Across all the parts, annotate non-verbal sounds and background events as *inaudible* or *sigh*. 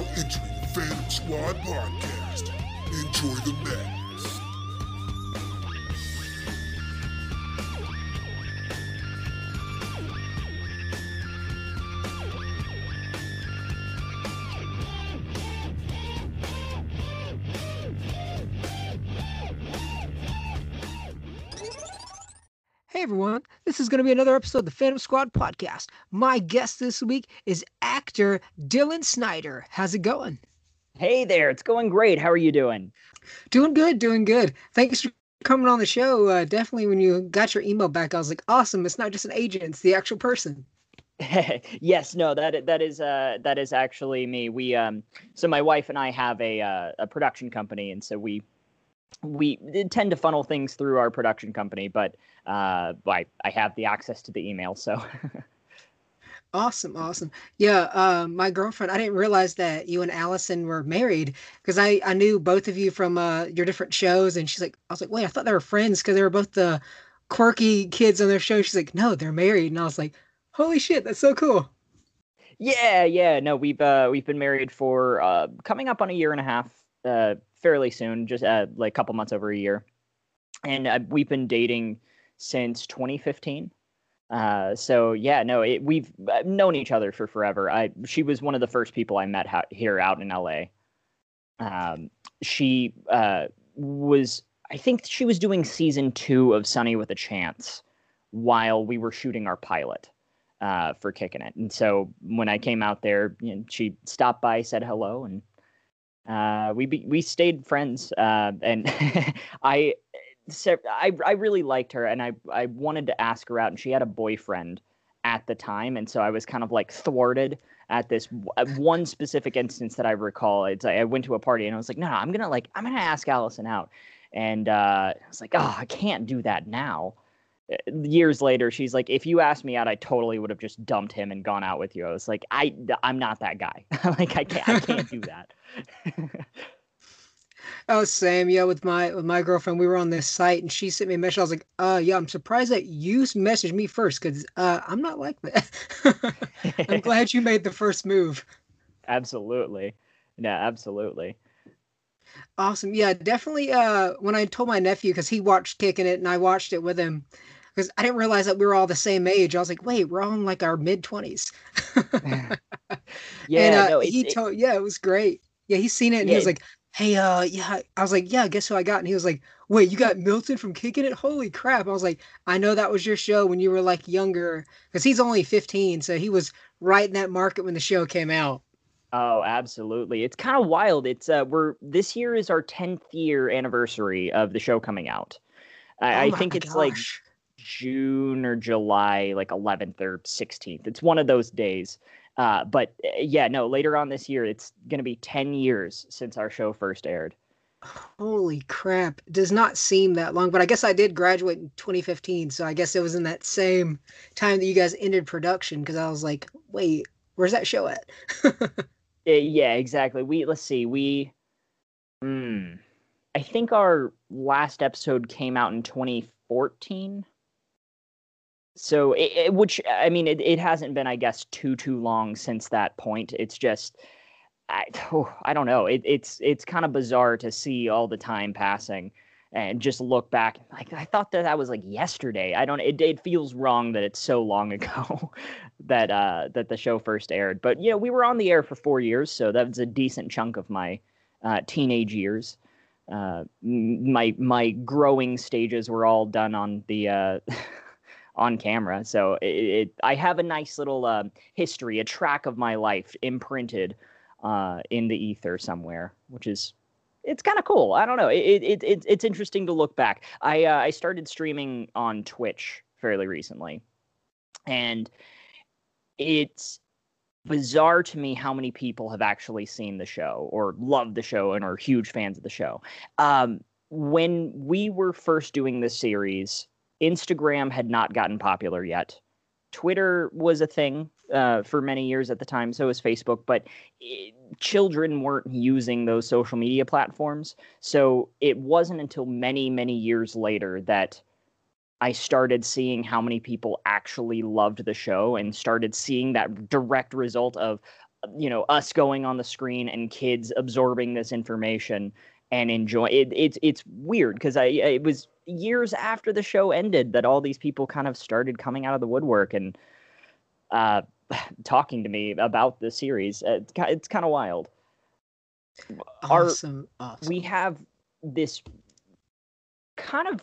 now entering the Fandom Squad podcast. Enjoy the madness. This is going to be another episode of the Fandom Squad podcast. My guest this week is actor Dylan Snyder. How's it going? Hey there, it's going great. How are you doing? Doing good, doing good. Thanks for coming on the show. Uh, definitely, when you got your email back, I was like, awesome. It's not just an agent; it's the actual person. *laughs* yes, no, that that is uh that is actually me. We um so my wife and I have a uh, a production company, and so we we tend to funnel things through our production company, but uh, I I have the access to the email, so. *laughs* awesome, awesome. Yeah, uh, my girlfriend. I didn't realize that you and Allison were married because I I knew both of you from uh, your different shows, and she's like, I was like, wait, I thought they were friends because they were both the quirky kids on their show. She's like, no, they're married, and I was like, holy shit, that's so cool. Yeah, yeah. No, we've uh, we've been married for uh, coming up on a year and a half. Uh, fairly soon, just uh, like a couple months over a year, and uh, we've been dating since 2015. Uh, so yeah, no, it, we've uh, known each other for forever. I she was one of the first people I met ha- here out in LA. Um, she uh, was, I think she was doing season two of Sonny with a Chance while we were shooting our pilot uh, for kicking it. And so when I came out there, you know, she stopped by, said hello, and uh, we be, we stayed friends, uh, and *laughs* I, I I really liked her, and I I wanted to ask her out, and she had a boyfriend at the time, and so I was kind of like thwarted at this one specific instance that I recall. It's I went to a party, and I was like, no, no I'm gonna like I'm gonna ask Allison out, and uh, I was like, oh, I can't do that now years later she's like if you asked me out i totally would have just dumped him and gone out with you. I was like i i'm not that guy. *laughs* Like i can't i can't do that. *laughs* Oh same. Yeah with my with my girlfriend we were on this site and she sent me a message. I was like uh yeah i'm surprised that you messaged me first because uh i'm not like that. *laughs* I'm glad you made the first move. Absolutely. Yeah absolutely. Awesome. Yeah definitely uh when i told my nephew because he watched kicking it and i watched it with him because I didn't realize that we were all the same age. I was like, wait, we're all in like our mid twenties. *laughs* *laughs* yeah, and, uh, no, he told, yeah, it was great. Yeah, he's seen it and yeah, he was like, hey, uh, yeah. I was like, yeah, guess who I got? And he was like, wait, you got Milton from Kicking It? Holy crap! I was like, I know that was your show when you were like younger, because he's only fifteen, so he was right in that market when the show came out. Oh, absolutely. It's kind of wild. It's uh we're this year is our 10th year anniversary of the show coming out. I, oh I think it's gosh. like June or July, like 11th or 16th. It's one of those days. Uh, but eh, yeah, no, later on this year, it's going to be 10 years since our show first aired. Holy crap. It does not seem that long, but I guess I did graduate in 2015. So I guess it was in that same time that you guys ended production because I was like, wait, where's that show at? *laughs* Eh, yeah, exactly. We, let's see, we, hmm, I think our last episode came out in 2014 so it, it, which i mean it, it hasn't been i guess too too long since that point. It's just i, oh, I don't know. It, it's it's kind of bizarre to see all the time passing and just look back like i thought that that was like yesterday. I don't it, it feels wrong that it's so long *laughs* ago that uh that the show first aired. But you know we were on the air for four years so that was a decent chunk of my uh, teenage years. Uh, my my growing stages were all done on the uh, *laughs* on camera. So it, it, I have a nice little uh, history, a track of my life imprinted uh, in the ether somewhere, which is it's kind of cool. I don't know. It, it, it, it's interesting to look back. I uh, I started streaming on Twitch fairly recently, and it's bizarre to me how many people have actually seen the show or loved the show and are huge fans of the show. Um, when we were first doing this series, Instagram had not gotten popular yet. Twitter was a thing uh, for many years at the time, so was Facebook, but it, children weren't using those social media platforms. So it wasn't until many, many years later that I started seeing how many people actually loved the show and started seeing that direct result of, you know us going on the screen and kids absorbing this information and enjoy it. It's it's weird because I it was years after the show ended that all these people kind of started coming out of the woodwork and uh, *sighs* talking to me about the series. Uh, it's, it's kind of wild. Awesome. Our, awesome. We have this kind of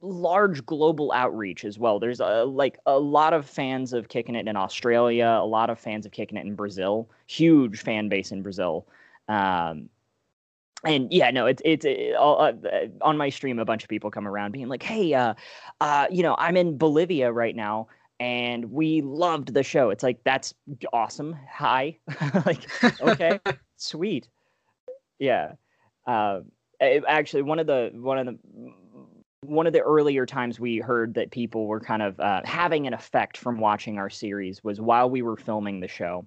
large global outreach as well. There's a, like a lot of fans of kicking it in Australia, a lot of fans of kicking it in Brazil. Huge fan base in Brazil. Um, and yeah, no, it's it's it, uh, uh, on my stream. A bunch of people come around being like, "Hey, uh, uh, you know, I'm in Bolivia right now, and we loved the show." It's like that's awesome. Hi, *laughs* like okay, *laughs* sweet, yeah. Uh, it, actually, one of the one of the one of the earlier times we heard that people were kind of uh, having an effect from watching our series was while we were filming the show.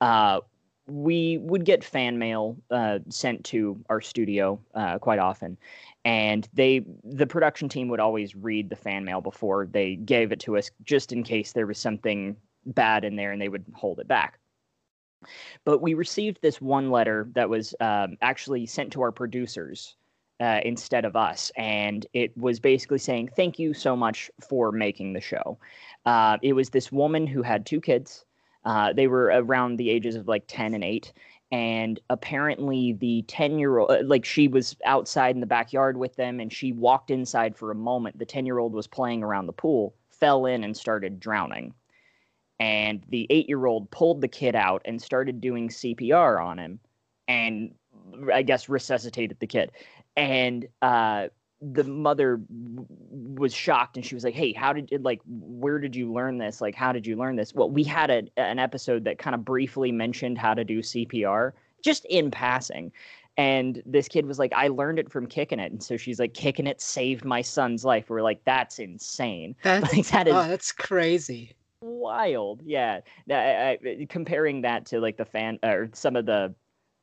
Uh, we would get fan mail uh, sent to our studio uh, quite often, and they the production team would always read the fan mail before they gave it to us, just in case there was something bad in there, and they would hold it back. But we received this one letter that was um, actually sent to our producers uh, instead of us. And it was basically saying, Thank you so much for making the show. Uh, it was this woman who had two kids. Uh, they were around the ages of like 10 and 8. And apparently, the 10 year old, uh, like she was outside in the backyard with them, and she walked inside for a moment. The 10 year old was playing around the pool, fell in, and started drowning. And the eight year old pulled the kid out and started doing CPR on him and I guess resuscitated the kid and uh, the mother was shocked and she was like hey how did like where did you learn this? Like how did you learn this? Well we had a, an episode that kind of briefly mentioned how to do cpr just in passing. And this kid was like i learned it from kicking it. And so she's like kicking it saved my son's life. We're like that's insane. *laughs* That's, like, that is oh, that's crazy. wild. Yeah. I, I, comparing that to like the fan or some of the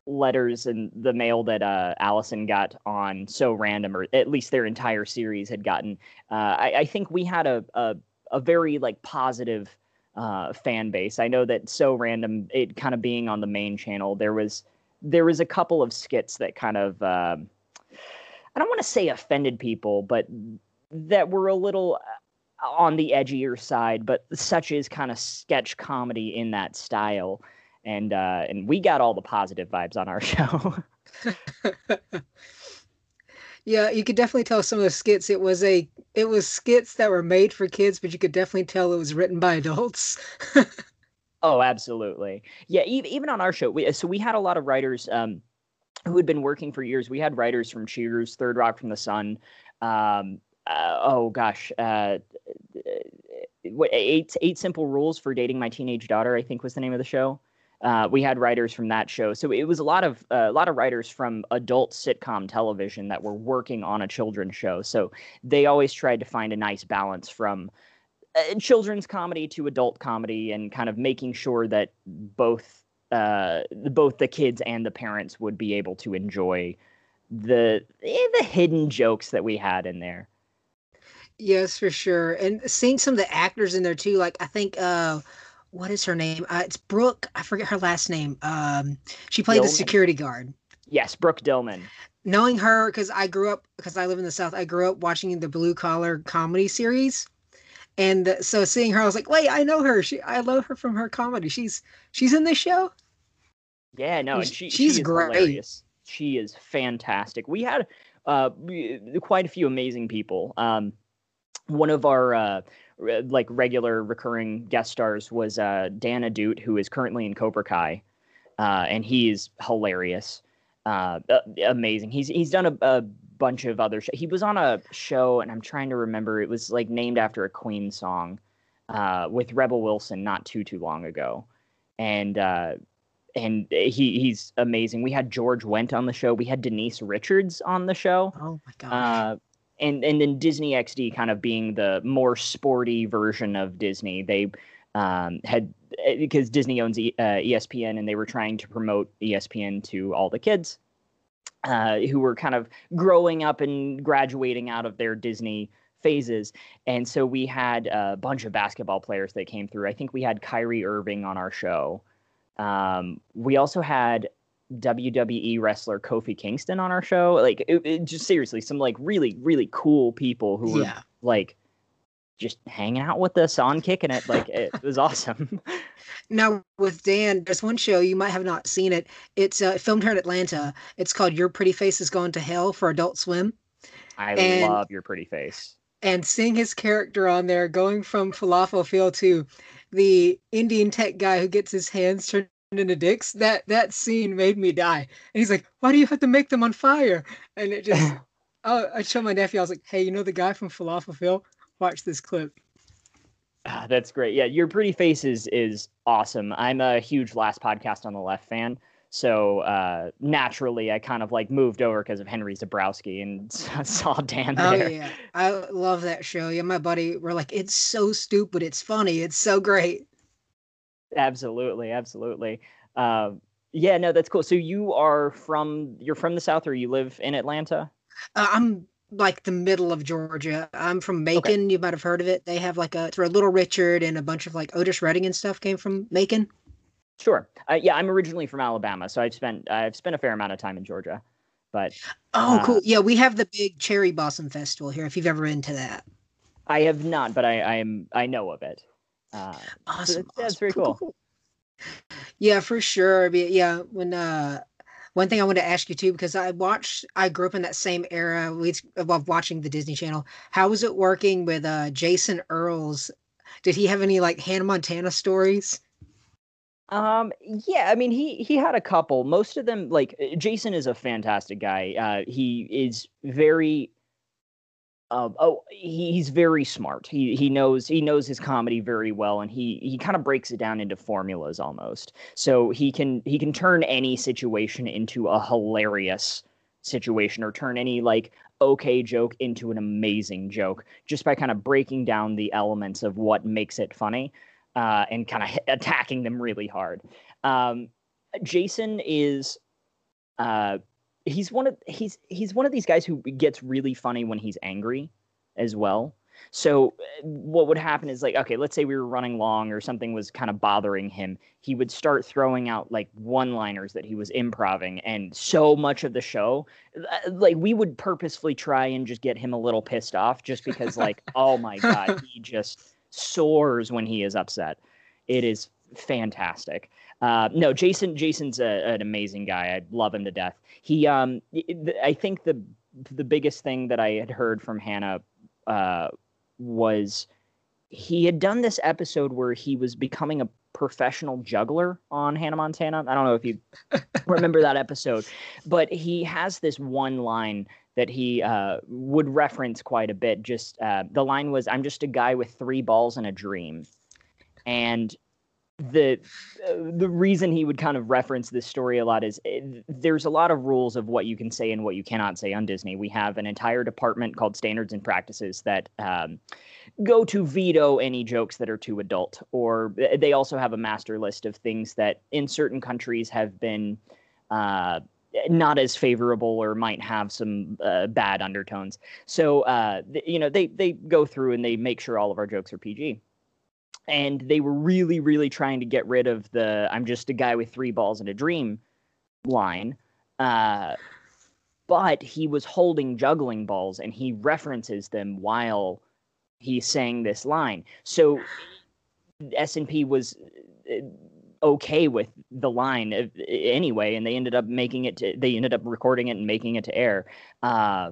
letters and the mail that uh, Allison got on So Random, or at least their entire series had gotten. Uh, I, I, think we had a, a, a very like positive uh, fan base. I know that So Random, it kind of being on the main channel, there was there was a couple of skits that kind of um, I don't want to say offended people, but that were a little uh, on the edgier side. But such is kind of sketch comedy in that style and uh, and we got all the positive vibes on our *laughs* show. *laughs* yeah, you could definitely tell some of the skits. It was a it was skits that were made for kids, but you could definitely tell it was written by adults. *laughs* oh, absolutely. Yeah, even on our show, we, so we had a lot of writers um, who had been working for years. We had writers from Cheers, Third Rock from the Sun. Um, uh, oh gosh, uh, what eight eight simple rules for dating my teenage daughter? I think was the name of the show. Uh, we had writers from that show, so it was a lot of uh, a lot of writers from adult sitcom television that were working on a children's show. So they always tried to find a nice balance from uh, children's comedy to adult comedy, and kind of making sure that both uh, both the kids and the parents would be able to enjoy the eh, the hidden jokes that we had in there. Yes, for sure, and seeing some of the actors in there too. Like I think uh, what is her name? Uh, it's Brooke. I forget her last name. Um, she played Dillman. the security guard. Yes, Brooke Dillman. Knowing her because I grew up because I live in the South. I grew up watching the blue collar comedy series, and so seeing her, I was like, wait, I know her. She, I love her from her comedy. She's she's in this show. Yeah, no, and she, she's she great. Hilarious. She is fantastic. We had uh, quite a few amazing people. Um, one of our uh, like regular recurring guest stars was uh, Dan Ahdoot, who is currently in Cobra Kai, uh, and he is hilarious, uh, amazing. He's he's done a, a bunch of other. Sh- he was on a show, and I'm trying to remember. It was like named after a Queen song uh, with Rebel Wilson not too too long ago, and uh, and he he's amazing. We had George Wendt on the show. We had Denise Richards on the show. Oh my gosh. Uh, and and then Disney XD kind of being the more sporty version of Disney. They um, had because eh, Disney owns e, uh, ESPN, and they were trying to promote ESPN to all the kids uh, who were kind of growing up and graduating out of their Disney phases. And so we had a bunch of basketball players that came through. I think we had Kyrie Irving on our show. Um, we also had WWE wrestler Kofi Kingston on our show. Like, it, it just seriously, some like really, really cool people who were Yeah. like just hanging out with us on kicking it. Like, it *laughs* was awesome. Now with Dan, there's one show you might have not seen it. It's uh, filmed here in Atlanta. It's called Your Pretty Face Is Going to Hell for Adult Swim. I And- love your pretty face. And seeing his character on there going from Falafel Phil to the Indian tech guy who gets his hands turned into dicks, that that scene made me die. And he's like, "Why do you have to make them on fire?" And it just, *laughs* oh, I showed my nephew. I was like, "Hey, you know the guy from Falafel Phil? Watch this clip." Ah, That's great. Yeah, your pretty face is is awesome. I'm a huge Last Podcast on the Left fan, so uh, naturally I kind of like moved over because of Henry Zebrowski and *laughs* saw Dan Oh yeah, I love that show. Yeah, my buddy, we're like, it's so stupid, it's funny, it's so great. Absolutely, absolutely. Uh, yeah, no, that's cool. So you are from you're from the South, or you live in Atlanta? Uh, I'm like the middle of Georgia. I'm from Macon. You might have heard of it. They have like a where Little Richard and a bunch of like Otis Redding and stuff came from Macon. Sure. Uh, yeah, I'm originally from Alabama, so I've spent I've spent a fair amount of time in Georgia. But Oh, Uh, cool. Yeah, we have the big Cherry Blossom Festival here. If you've ever been to that. I have not, but I I am I know of it. Uh, Awesome. yeah, it's awesome. very cool. Yeah, for sure. Yeah, when uh one thing I want to ask you too, because I watched I grew up in that same era we of watching the Disney Channel. How was it working with uh Jason Earles? Did he have any like Hannah Montana stories? Um, yeah, I mean, he he had a couple. Most of them, like Jason, is a fantastic guy. Uh, he is very. Uh, oh, he, he's very smart. He he knows he knows his comedy very well, and he he kind of breaks it down into formulas almost. So he can he can turn any situation into a hilarious situation, or turn any like okay joke into an amazing joke, just by kind of breaking down the elements of what makes it funny uh, and kind of attacking them really hard. Um, Jason is uh, he's one of he's he's one of these guys who gets really funny when he's angry as well. So uh, what would happen is like okay, let's say we were running long or something was kind of bothering him. He would start throwing out like one-liners that he was improving and so much of the show uh, like we would purposefully try and just get him a little pissed off just because like *laughs* oh my god, he just soars when he is upset. It is fantastic. Uh, no, Jason. Jason's a, an amazing guy. I love him to death. He, um, I think the the biggest thing that I had heard from Hannah uh, was he had done this episode where he was becoming a professional juggler on Hannah Montana. I don't know if you *laughs* remember that episode, but he has this one line that he uh, would reference quite a bit. Just uh, the line was, "I'm just a guy with three balls and a dream," and the uh, the reason he would kind of reference this story a lot is uh, there's a lot of rules of what you can say and what you cannot say on Disney. We have an entire department called Standards and Practices that um, go to veto any jokes that are too adult, or uh, they also have a master list of things that in certain countries have been. Uh, not as favorable or might have some uh, bad undertones. So uh, th- you know they they go through and they make sure all of our jokes are PG. And they were really really trying to get rid of the "I'm just a guy with three balls and a dream" line. Uh, but he was holding juggling balls and he references them while he's saying this line. So S&P was uh, okay with the line anyway and they ended up making it to they ended up recording it and making it to air uh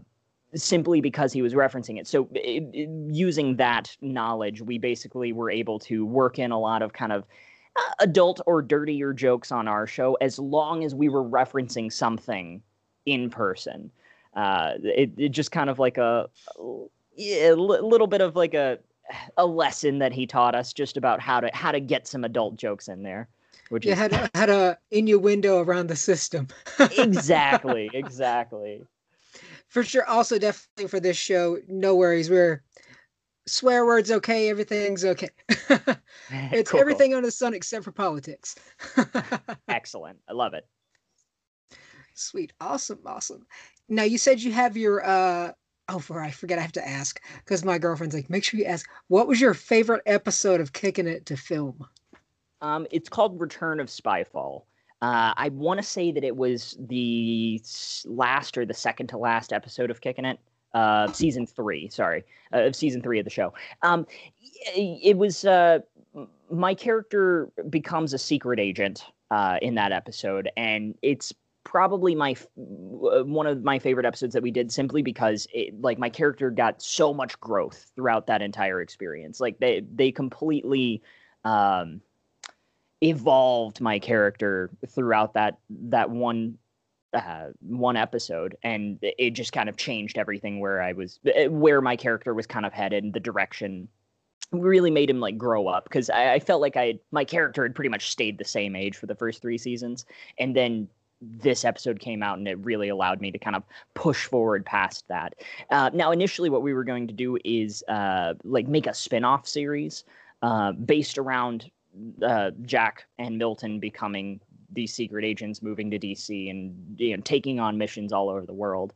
simply because he was referencing it. So it, it- using that knowledge we basically were able to work in a lot of kind of uh, adult or dirtier jokes on our show as long as we were referencing something in person. Uh it, it just kind of like a a little bit of like a a lesson that he taught us just about how to how to get some adult jokes in there which You is had a, had a innuendo around the system. *laughs* exactly exactly for sure. Also, definitely for this show, no worries. We're swear words okay. Everything's okay. *laughs* it's Cool, everything under the sun except for politics. *laughs* excellent i love it Sweet. Awesome. Awesome. Now you said you have your uh oh for I forget I have to ask because my girlfriend's like, make sure you ask what was your favorite episode of kicking it to film? Um, it's called Return of Spyfall. Uh, I want to say that it was the last or the second to last episode of Kicking It, uh, season three. Sorry, uh, of season three of the show. Um, it was uh, my character becomes a secret agent uh, in that episode, and it's probably my one of my favorite episodes that we did simply because it, like my character got so much growth throughout that entire experience. Like they they completely. Um, evolved my character throughout that that one uh, one episode, and it just kind of changed everything where I was, eh, where my character was kind of headed, the direction. Really made him like grow up because I, I felt like I my character had pretty much stayed the same age for the first three seasons, and then this episode came out and it really allowed me to kind of push forward past that. Uh, now, initially, what we were going to do is uh, like make a spin-off series uh, based around uh, Jack and Milton becoming these secret agents, moving to DC and you know taking on missions all over the world.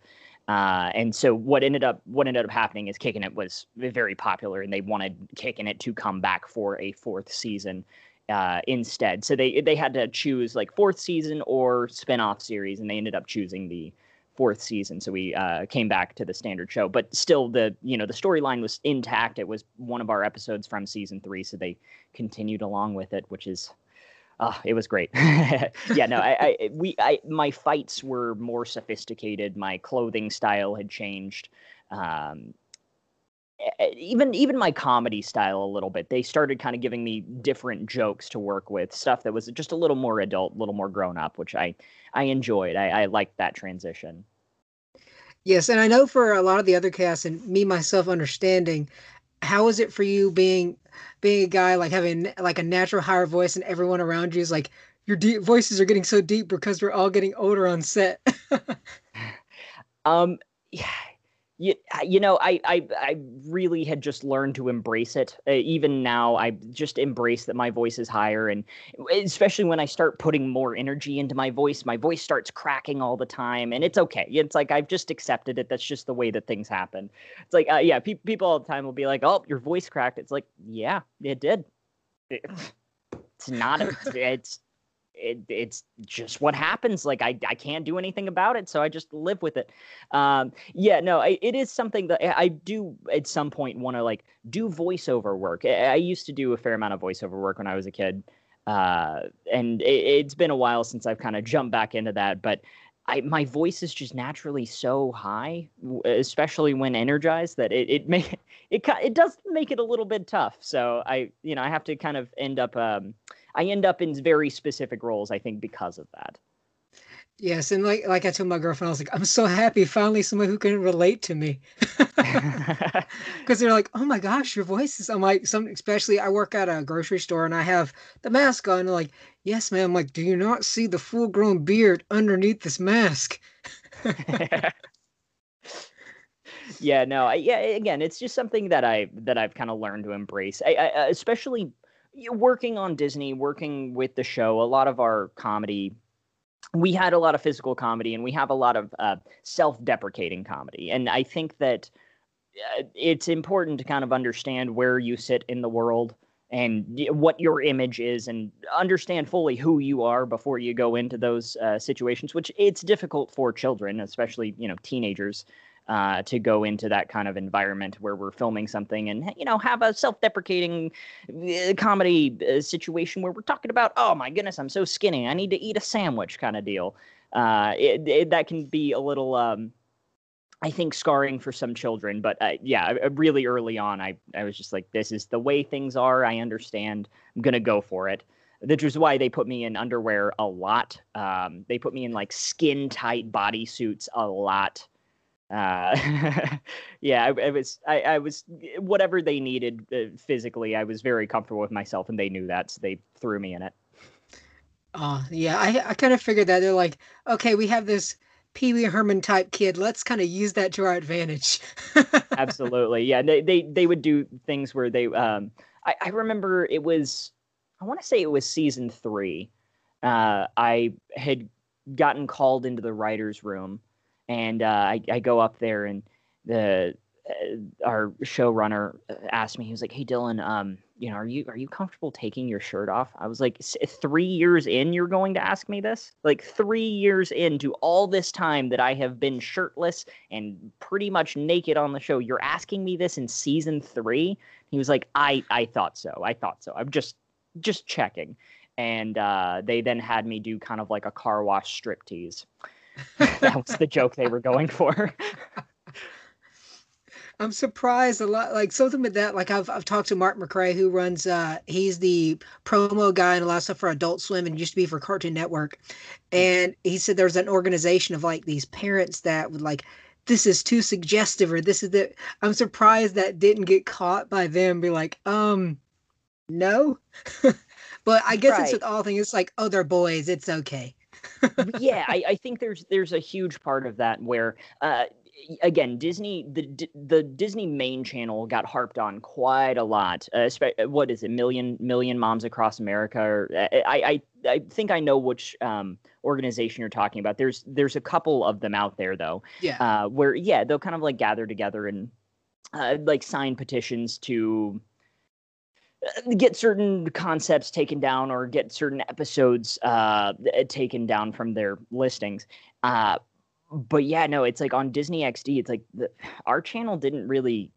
Uh, and so what ended up what ended up happening is Kicking It was very popular, and they wanted Kicking It to come back for a fourth season uh, instead. So they they had to choose like fourth season or spin-off series, and they ended up choosing the fourth season. So we uh, came back to the standard show, but still the you know the storyline was intact. It was one of our episodes from season three, so they continued along with it, which is. Uh, it was great. *laughs* yeah, no, I, I, we, I, my fights were more sophisticated. My clothing style had changed. Um, even, even my comedy style a little bit. They started kind of giving me different jokes to work with, stuff that was just a little more adult, a little more grown up, which I, I enjoyed. I, I liked that transition. Yes, and I know for a lot of the other casts and me myself understanding, how is it for you being being a guy like having like a natural higher voice and everyone around you is like your deep voices are getting so deep because we're all getting older on set. *laughs* Um, yeah, you, you know, I, I, I really had just learned to embrace it. Uh, even now, I just embrace that my voice is higher, and especially when I start putting more energy into my voice, my voice starts cracking all the time, and it's okay. It's like I've just accepted it. That's just the way that things happen. It's like, uh, yeah, pe- people all the time will be like, "Oh, your voice cracked." It's like, yeah, it did. *laughs* It's not. A, it's it, it's just what happens. Like I, I can't do anything about it, so I just live with it. Um, yeah, no, I, it is something that I do at some point want to like do voiceover work. I, I used to do a fair amount of voiceover work when I was a kid, uh, and it, it's been a while since I've kind of jumped back into that. But I, my voice is just naturally so high, especially when energized, that it it *laughs* may it it does make it a little bit tough. So I, you know, I have to kind of end up. Um, I end up in very specific roles, I think, because of that. yes, and like like I told my girlfriend, I was like, I'm so happy finally someone who can relate to me. *laughs* *laughs* Because they're like, oh my gosh, your voice is. I'm like, some especially I work at a grocery store and I have the mask on. And like, yes, ma'am. I'm like, do you not see the full grown beard underneath this mask? *laughs* yeah, no, I, yeah. Again, it's just something that I that I've kind of learned to embrace. I, I, uh, especially working on Disney, working with the show. A lot of our comedy, we had a lot of physical comedy, and we have a lot of uh, self-deprecating comedy. And I think that uh, it's important to kind of understand where you sit in the world and what your image is and understand fully who you are before you go into those uh, situations which it's difficult for children especially you know teenagers uh, to go into that kind of environment where we're filming something and you know have a self-deprecating uh, comedy uh, situation where we're talking about oh my goodness i'm so skinny i need to eat a sandwich kind of deal uh, it, it, that can be a little um, I think scarring for some children, but uh, yeah, uh, really early on, I, I was just like, this is the way things are. I understand. I'm gonna go for it. Which is why they put me in underwear a lot. Um, they put me in like skin tight bodysuits a lot. Uh, *laughs* yeah, I, I was I, I was whatever they needed uh, physically. I was very comfortable with myself, and they knew that, so they threw me in it. Oh, yeah, I I kind of figured that they're like, okay, we have this Pee Wee Herman type kid. Let's kind of use that to our advantage. *laughs* absolutely yeah they, they they would do things where they um i, I remember it was i want to say it was season three uh i had gotten called into the writers room and uh i, I go up there and the uh, our showrunner asked me he was like hey dylan um you know, are you are you comfortable taking your shirt off? I was like, three years in, you're going to ask me this? Like three years into all this time that I have been shirtless and pretty much naked on the show, you're asking me this in season three? He was like, I I thought so. I thought so. I'm just just checking. And uh, they then had me do kind of like a car wash striptease. *laughs* that was the joke they were going for. *laughs* I'm surprised a lot. Like something with that. Like I've I've talked to Mark McCray, who runs. uh He's the promo guy and a lot of stuff for Adult Swim, and used to be for Cartoon Network. And he said there's an organization of like these parents that would like, this is too suggestive, or this is the. I'm surprised that didn't get caught by them. Be like, um, no. *laughs* but I guess right. it's with all things. It's like, oh, they're boys. It's okay. Yeah, I, I think there's there's a huge part of that where uh, again, Disney, the the Disney main channel got harped on quite a lot. Uh, what is it, million million moms across America? Or, uh, I, I I think I know which um, organization you're talking about. There's there's a couple of them out there though. Yeah. Uh, where yeah, they'll kind of like gather together and uh, like sign petitions to uh, get certain concepts taken down or get certain episodes uh, taken down from their listings. Uh, but yeah, no, it's like on Disney XD, it's like the, our channel didn't really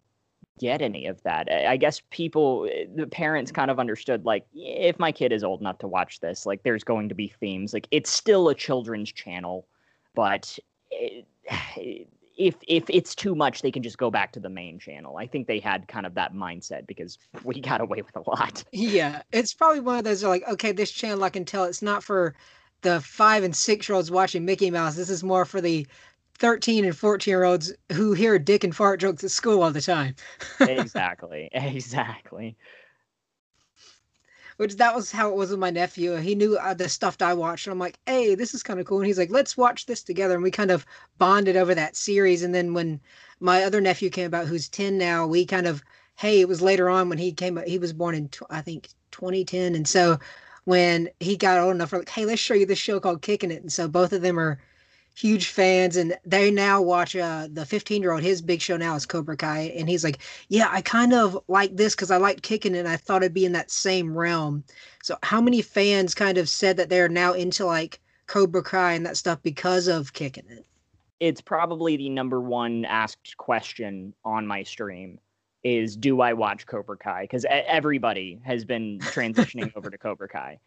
get any of that. I guess people, eh, the parents kind of understood like, if my kid is old enough to watch this, like there's going to be themes. Like it's still a children's channel, but it, *sighs* if if it's too much, they can just go back to the main channel. I think they had kind of that mindset because *laughs* we got away with a lot. Yeah, it's probably one of those like, okay, this channel I can tell it's not for the five and six year olds watching Mickey Mouse. This is more for the 13 and 14 year olds who hear dick and fart jokes at school all the time. *laughs* exactly. *laughs* Exactly. Which that was how it was with my nephew. He knew uh, the stuff that I watched. And I'm like, hey, this is kind of cool. And he's like, let's watch this together. And we kind of bonded over that series. And then when my other nephew came about, who's 10 now, we kind of, hey, it was later on when he came, he was born in, I think, 2010. And so when he got old enough, we're like, hey, let's show you this show called Kicking It. And so both of them are huge fans and they now watch uh the 15 year old his big show now is cobra kai and he's like yeah i kind of like this because i liked kicking and i thought it'd be in that same realm. So how many fans kind of said that they're now into like cobra kai and that stuff because of kicking it? It's probably the number one asked question on my stream is do I watch Cobra Kai? Because everybody has been transitioning *laughs* over to Cobra Kai,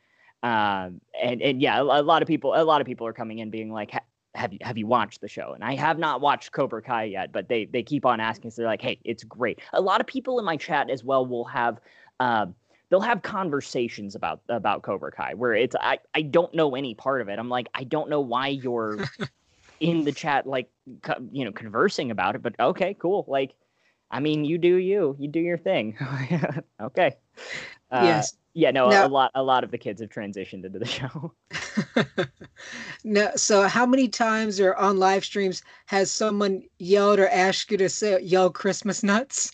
um, and and yeah, a, a, lot of people, a lot of people are coming in being like, have you have you watched the show? And I have not watched Cobra Kai yet, but they they keep on asking. So they're like, hey, it's great. A lot of people in my chat as well will have. Uh, they'll have conversations about about Cobra Kai where it's I, I don't know any part of it. I'm like I don't know why you're *laughs* in the chat like you know conversing about it, but okay, cool. Like I mean, you do you, you do your thing. *laughs* okay. Uh, yes. Yeah. No. Now, a lot. A lot of the kids have transitioned into the *laughs* show. *laughs* no. So, how many times or on live streams has someone yelled or asked you to say yell Christmas nuts?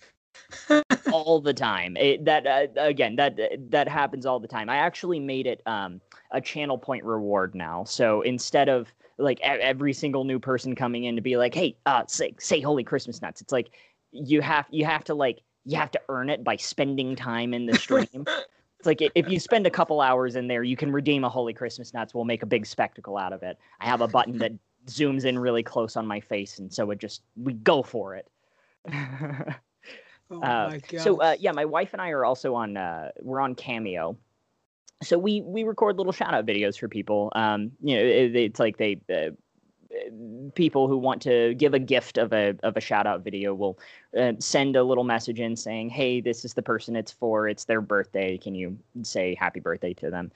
*laughs* all the time. It, that uh, again, that that happens all the time. I actually made it um, a channel point reward now. So instead of like every single new person coming in to be like, "Hey, uh, say say Holy Christmas nuts," it's like you have you have to like you have to earn it by spending time in the *laughs* stream. it's like if you spend a couple hours in there, you can redeem a Holy Christmas Nuts. We'll make a big spectacle out of it. I have a button that *laughs* zooms in really close on my face, and so it just we go for it. oh *laughs* uh, my god! So uh, yeah, my wife and I are also on. Uh, we're on Cameo. So we we record little shout out videos for people. Um, you know, it, it's like they uh, people who want to give a gift of a of a shout out video will uh, send a little message in saying, "Hey, this is the person it's for. It's their birthday. Can you say happy birthday to them?"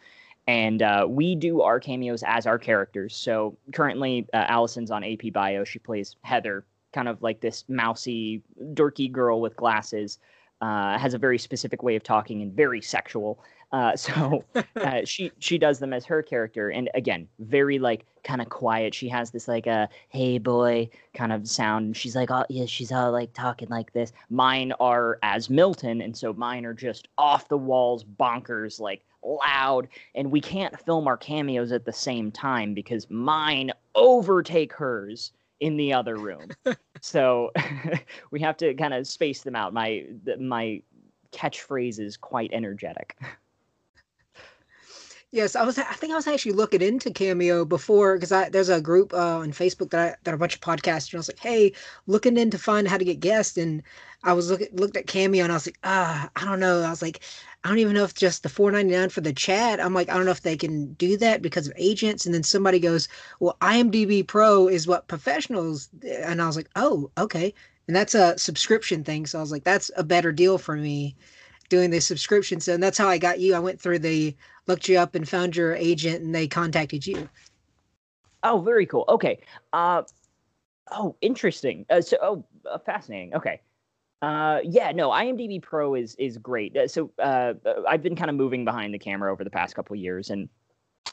And uh, we do our cameos as our characters. So currently, uh, Allison's on AP Bio. She plays Heather, kind of like this mousy, dorky girl with glasses. Uh, has a very specific way of talking and very sexual. Uh, *laughs* so uh, she she does them as her character, and again, very like kind of quiet. She has this like a uh, hey boy kind of sound. She's like, oh yeah, she's all like talking like this. Mine are as Milton, and so mine are just off the walls, bonkers, like loud. And we can't film our cameos at the same time because mine overtake hers in the other room. *laughs* so *laughs* we have to kind of space them out. My my catchphrase is quite energetic. Yes, I was. I think I was actually looking into Cameo before because I there's a group uh, on Facebook that I, that are a bunch of podcasts and I was like, hey, looking in to find how to get guests, and I was looking looked at Cameo and I was like, ah, I don't know. I was like, I don't even know if just the four ninety nine for the chat. I'm like, I don't know if they can do that because of agents. And then somebody goes, well, IMDb Pro is what professionals, and I was like, oh, okay, and that's a subscription thing. So I was like, that's a better deal for me doing the subscription. So and that's how I got you. I went through the looked you up and found your agent, and they contacted you. Oh, very cool. Okay. Uh, oh, interesting. Uh, so, oh, uh, fascinating. Okay. Uh, yeah, no, IMDb Pro is is great. Uh, so, uh, I've been kind of moving behind the camera over the past couple years, and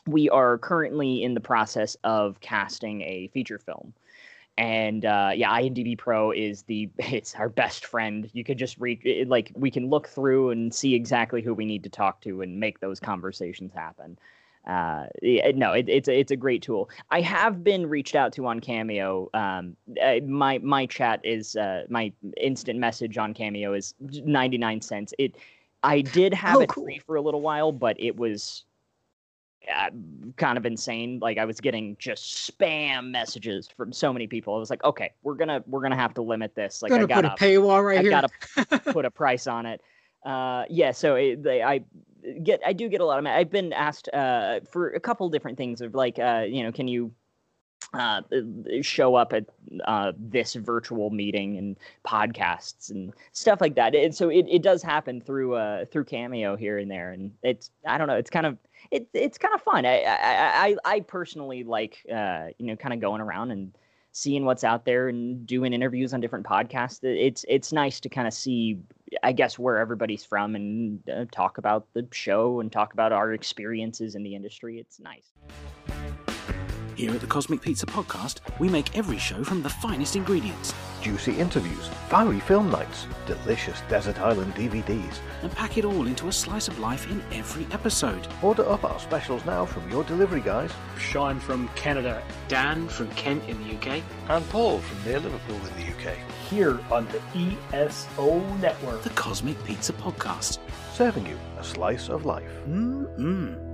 we are currently in the process of casting a feature film and uh, yeah, IMDb Pro is the *laughs* it's our best friend. You could just read like we can look through and see exactly who we need to talk to and make those conversations happen. Uh, yeah, no, it, it's a, it's a great tool. I have been reached out to on Cameo. Um, uh, my my chat is uh, my instant message on Cameo is ninety nine cents. It I did have Oh, it cool. free for a little while, but it was uh, kind of insane. Like I was getting just spam messages from so many people. I was like, okay, we're gonna we're gonna have to limit this. Like gonna I gotta put a paywall right I here. gotta *laughs* put a price on it. Uh, yeah, so it, they, I get I do get a lot of. I've been asked uh, for a couple different things of like uh, you know, can you uh, show up at uh, this virtual meeting and podcasts and stuff like that. And so it, it does happen through uh, through Cameo here and there, and it's I don't know, it's kind of it, it's kind of fun. I I, I, personally like uh, you know kind of going around and seeing what's out there and doing interviews on different podcasts. It's it's nice to kind of see, I guess, where everybody's from and uh, talk about the show and talk about our experiences in the industry. It's nice. Here at the Cosmic Pizza Podcast, we make every show from the finest ingredients juicy interviews, fiery film nights, delicious Desert Island DVDs. and pack it all into a slice of life in every episode. Order up our specials now from your delivery guys. Sean from Canada, Dan from Kent in the UK. And Paul from near Liverpool in the UK. here on the ESO network. The Cosmic Pizza Podcast. Serving you a slice of life. Mmm.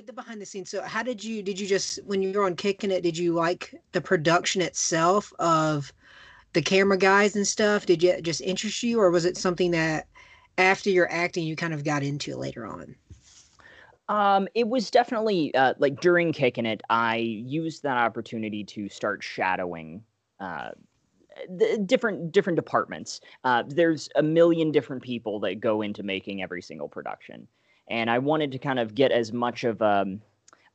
With the behind the scenes. So how did you did you just when you were on kicking it did you like the production itself of the camera guys and stuff? Did you just interest you or was it something that after your acting you kind of got into later on? Um, it was definitely uh, like during kicking it, I used that opportunity to start shadowing uh, the different different departments. Uh, there's a million different people that go into making every single production, and I wanted to kind of get as much of um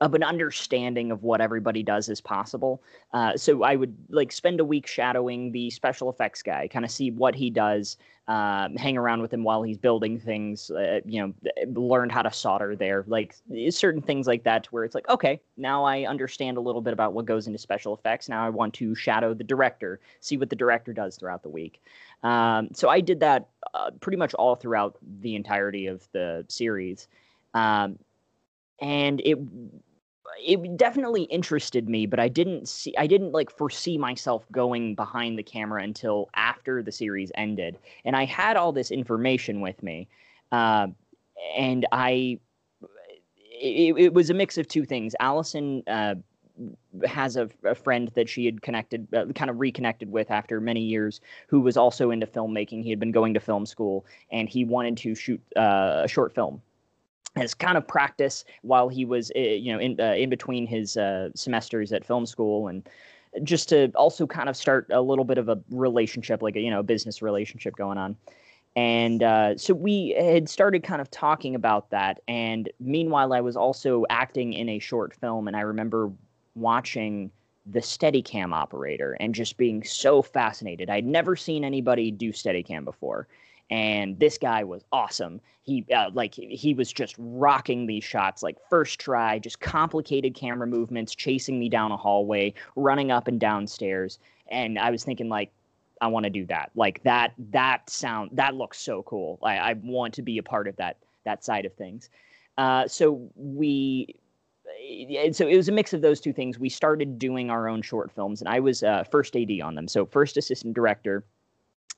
of an understanding of what everybody does as possible. Uh, so I would like spend a week shadowing the special effects guy, kind of see what he does, um, hang around with him while he's building things. Uh, you know, learned how to solder there, like certain things like that, to where it's like, okay, now I understand a little bit about what goes into special effects. Now I want to shadow the director, see what the director does throughout the week. Um, so I did that uh, pretty much all throughout the entirety of the series. Um, and it it definitely interested me but i didn't see i didn't like foresee myself going behind the camera until after the series ended and i had all this information with me uh, and i it, it was a mix of two things allison uh, has a, a friend that she had connected uh, kind of reconnected with after many years who was also into filmmaking. He had been going to film school and he wanted to shoot uh, a short film. As kind of practice while he was uh, you know in uh, in between his uh, semesters at film school and just to also kind of start a little bit of a relationship like a you know a business relationship going on. And uh, so we had started kind of talking about that and meanwhile i was also acting in a short film and i remember watching the steadicam operator and just being so fascinated i'd never seen anybody do steadicam before and this guy was awesome. He uh, like he was just rocking these shots like first try, just complicated camera movements, chasing me down a hallway, running up and down stairs, and I was thinking like I want to do that. Like that that sound that looks so cool. I, I want to be a part of that that side of things. Uh, so we and so it was a mix of those two things. We started doing our own short films, and I was uh, first AD on them. So first assistant director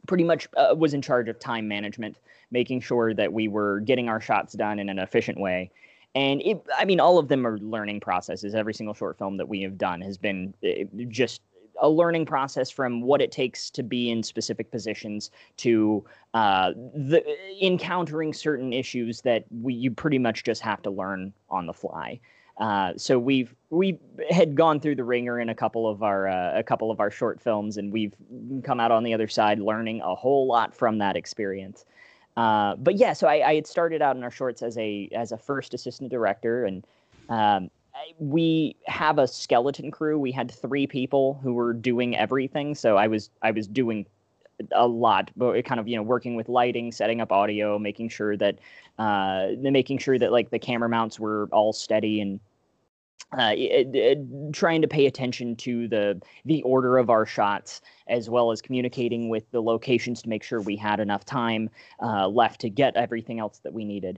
pretty much uh, was in charge of time management, making sure that we were getting our shots done in an efficient way. And it, I mean, all of them are learning processes. Every single short film that we have done has been uh, just a learning process from what it takes to be in specific positions to uh, the encountering certain issues that we you pretty much just have to learn on the fly. Uh, so we've we had gone through the wringer in a couple of our uh, a couple of our short films, and we've come out on the other side learning a whole lot from that experience. Uh, but yeah, so I, I, had started out in our shorts as a as a first assistant director, and um, we have a skeleton crew. We had three people who were doing everything. So I was I was doing a lot, but kind of you know working with lighting, setting up audio, making sure that uh, making sure that like the camera mounts were all steady and uh, it, it, trying to pay attention to the the order of our shots as well as communicating with the locations to make sure we had enough time uh, left to get everything else that we needed.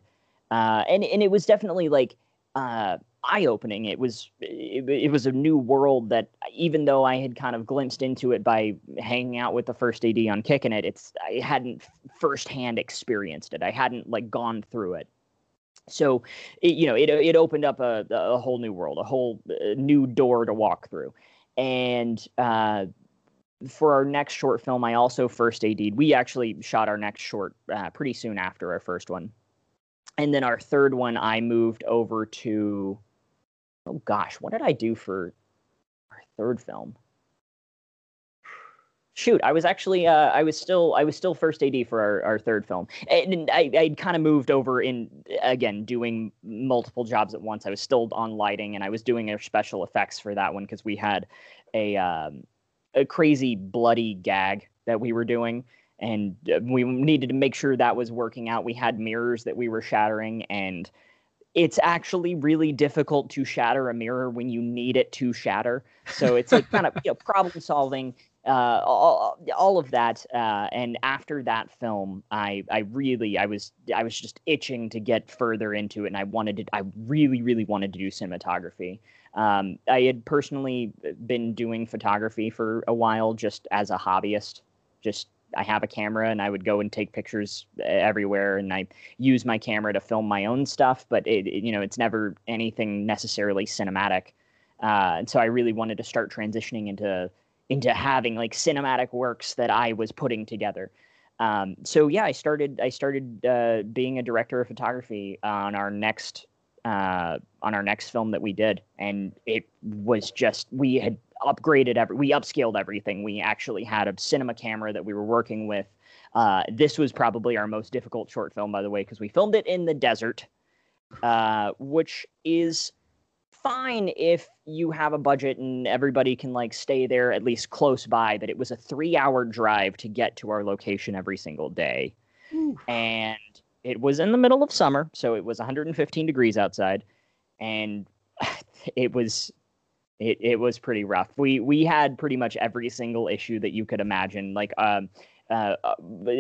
Uh, and and it was definitely like uh, eye opening. It was it, it, was a new world that even though I had kind of glimpsed into it by hanging out with the first AD on Kickin' It, it's I hadn't firsthand experienced it. I hadn't like gone through it. So, it, you know, it it opened up a a whole new world, a whole uh, new door to walk through, and. Uh, for our next short film, I also first AD'd. We actually shot our next short uh, pretty soon after our first one and then our third one i moved over to oh gosh, what did I do for our third film? Shoot, I was actually uh, I was still I was still first AD for our, our third film, and I I'd kind of moved over in again doing multiple jobs at once. I was still on lighting, and I was doing special effects for that one because we had a um, a crazy bloody gag that we were doing, and uh, we needed to make sure that was working out. We had mirrors that we were shattering, and it's actually really difficult to shatter a mirror when you need it to shatter. So it's like kind of you know problem solving, uh, all, all of that. Uh, and after that film, I I really I was I was just itching to get further into it, and I wanted to I really really wanted to do cinematography. Um, I had personally been doing photography for a while, just as a hobbyist, just I have a camera and I would go and take pictures eh, everywhere and I use my camera to film my own stuff, but it, it you know it's never anything necessarily cinematic. Uh, and so I really wanted to start transitioning into into having like cinematic works that I was putting together. Um, so yeah, I started I started uh, being a director of photography on our next uh, on our next film that we did, and it was just we had upgraded every we upscaled everything. We actually had a cinema camera that we were working with. Uh, this was probably our most difficult short film by the way because we filmed it in the desert uh, which is fine if you have a budget and everybody can like stay there at least close by but it was a three hour drive to get to our location every single day Ooh. and it was in the middle of summer so it was 115 degrees outside and *sighs* it was it, it was pretty rough. We we had pretty much every single issue that you could imagine. Like um, uh, uh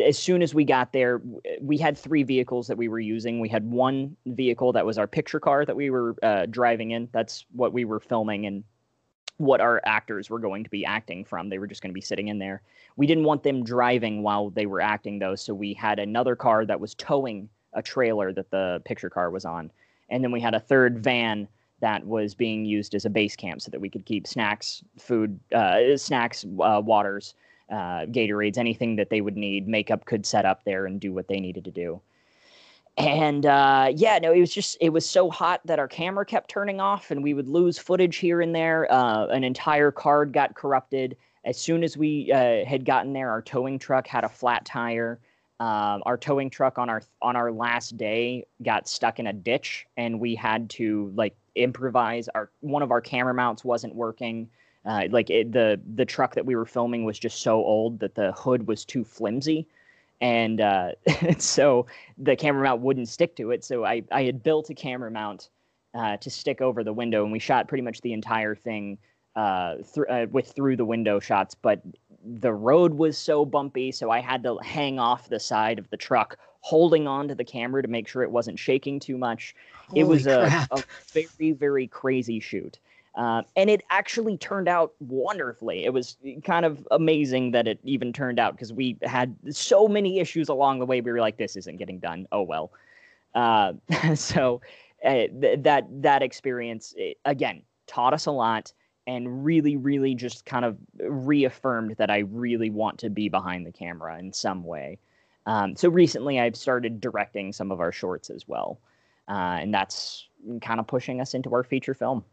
as soon as we got there, we had three vehicles that we were using. We had one vehicle that was our picture car that we were uh, driving in. That's what we were filming and what our actors were going to be acting from. They were just going to be sitting in there. We didn't want them driving while they were acting though, so we had another car that was towing a trailer that the picture car was on, and then we had a third van that was being used as a base camp so that we could keep snacks, food, uh, snacks, uh, waters, uh, Gatorades, anything that they would need. Makeup could set up there and do what they needed to do. And uh, yeah, no, it was just it was so hot that our camera kept turning off, and we would lose footage here and there. Uh, an entire card got corrupted as soon as we uh, had gotten there. Our towing truck had a flat tire. Um, our towing truck on our on our last day got stuck in a ditch, and we had to like improvise. Our one of our camera mounts wasn't working. Uh, like it, the the truck that we were filming was just so old that the hood was too flimsy, and uh, *laughs* so the camera mount wouldn't stick to it. So I I had built a camera mount uh, to stick over the window, and we shot pretty much the entire thing uh, th- uh, with through the window shots. But the road was so bumpy, so I had to hang off the side of the truck, holding on to the camera to make sure it wasn't shaking too much. Holy it was a, a, very, very crazy shoot. Uh, and it actually turned out wonderfully. It was kind of amazing that it even turned out because we had so many issues along the way. We were like, "This isn't getting done." Oh well. Uh, *laughs* so uh, th- that that experience eh, again taught us a lot and really, really just kind of reaffirmed that I really want to be behind the camera in some way. Um, so recently, I've started directing some of our shorts as well, uh, and that's kind of pushing us into our feature film.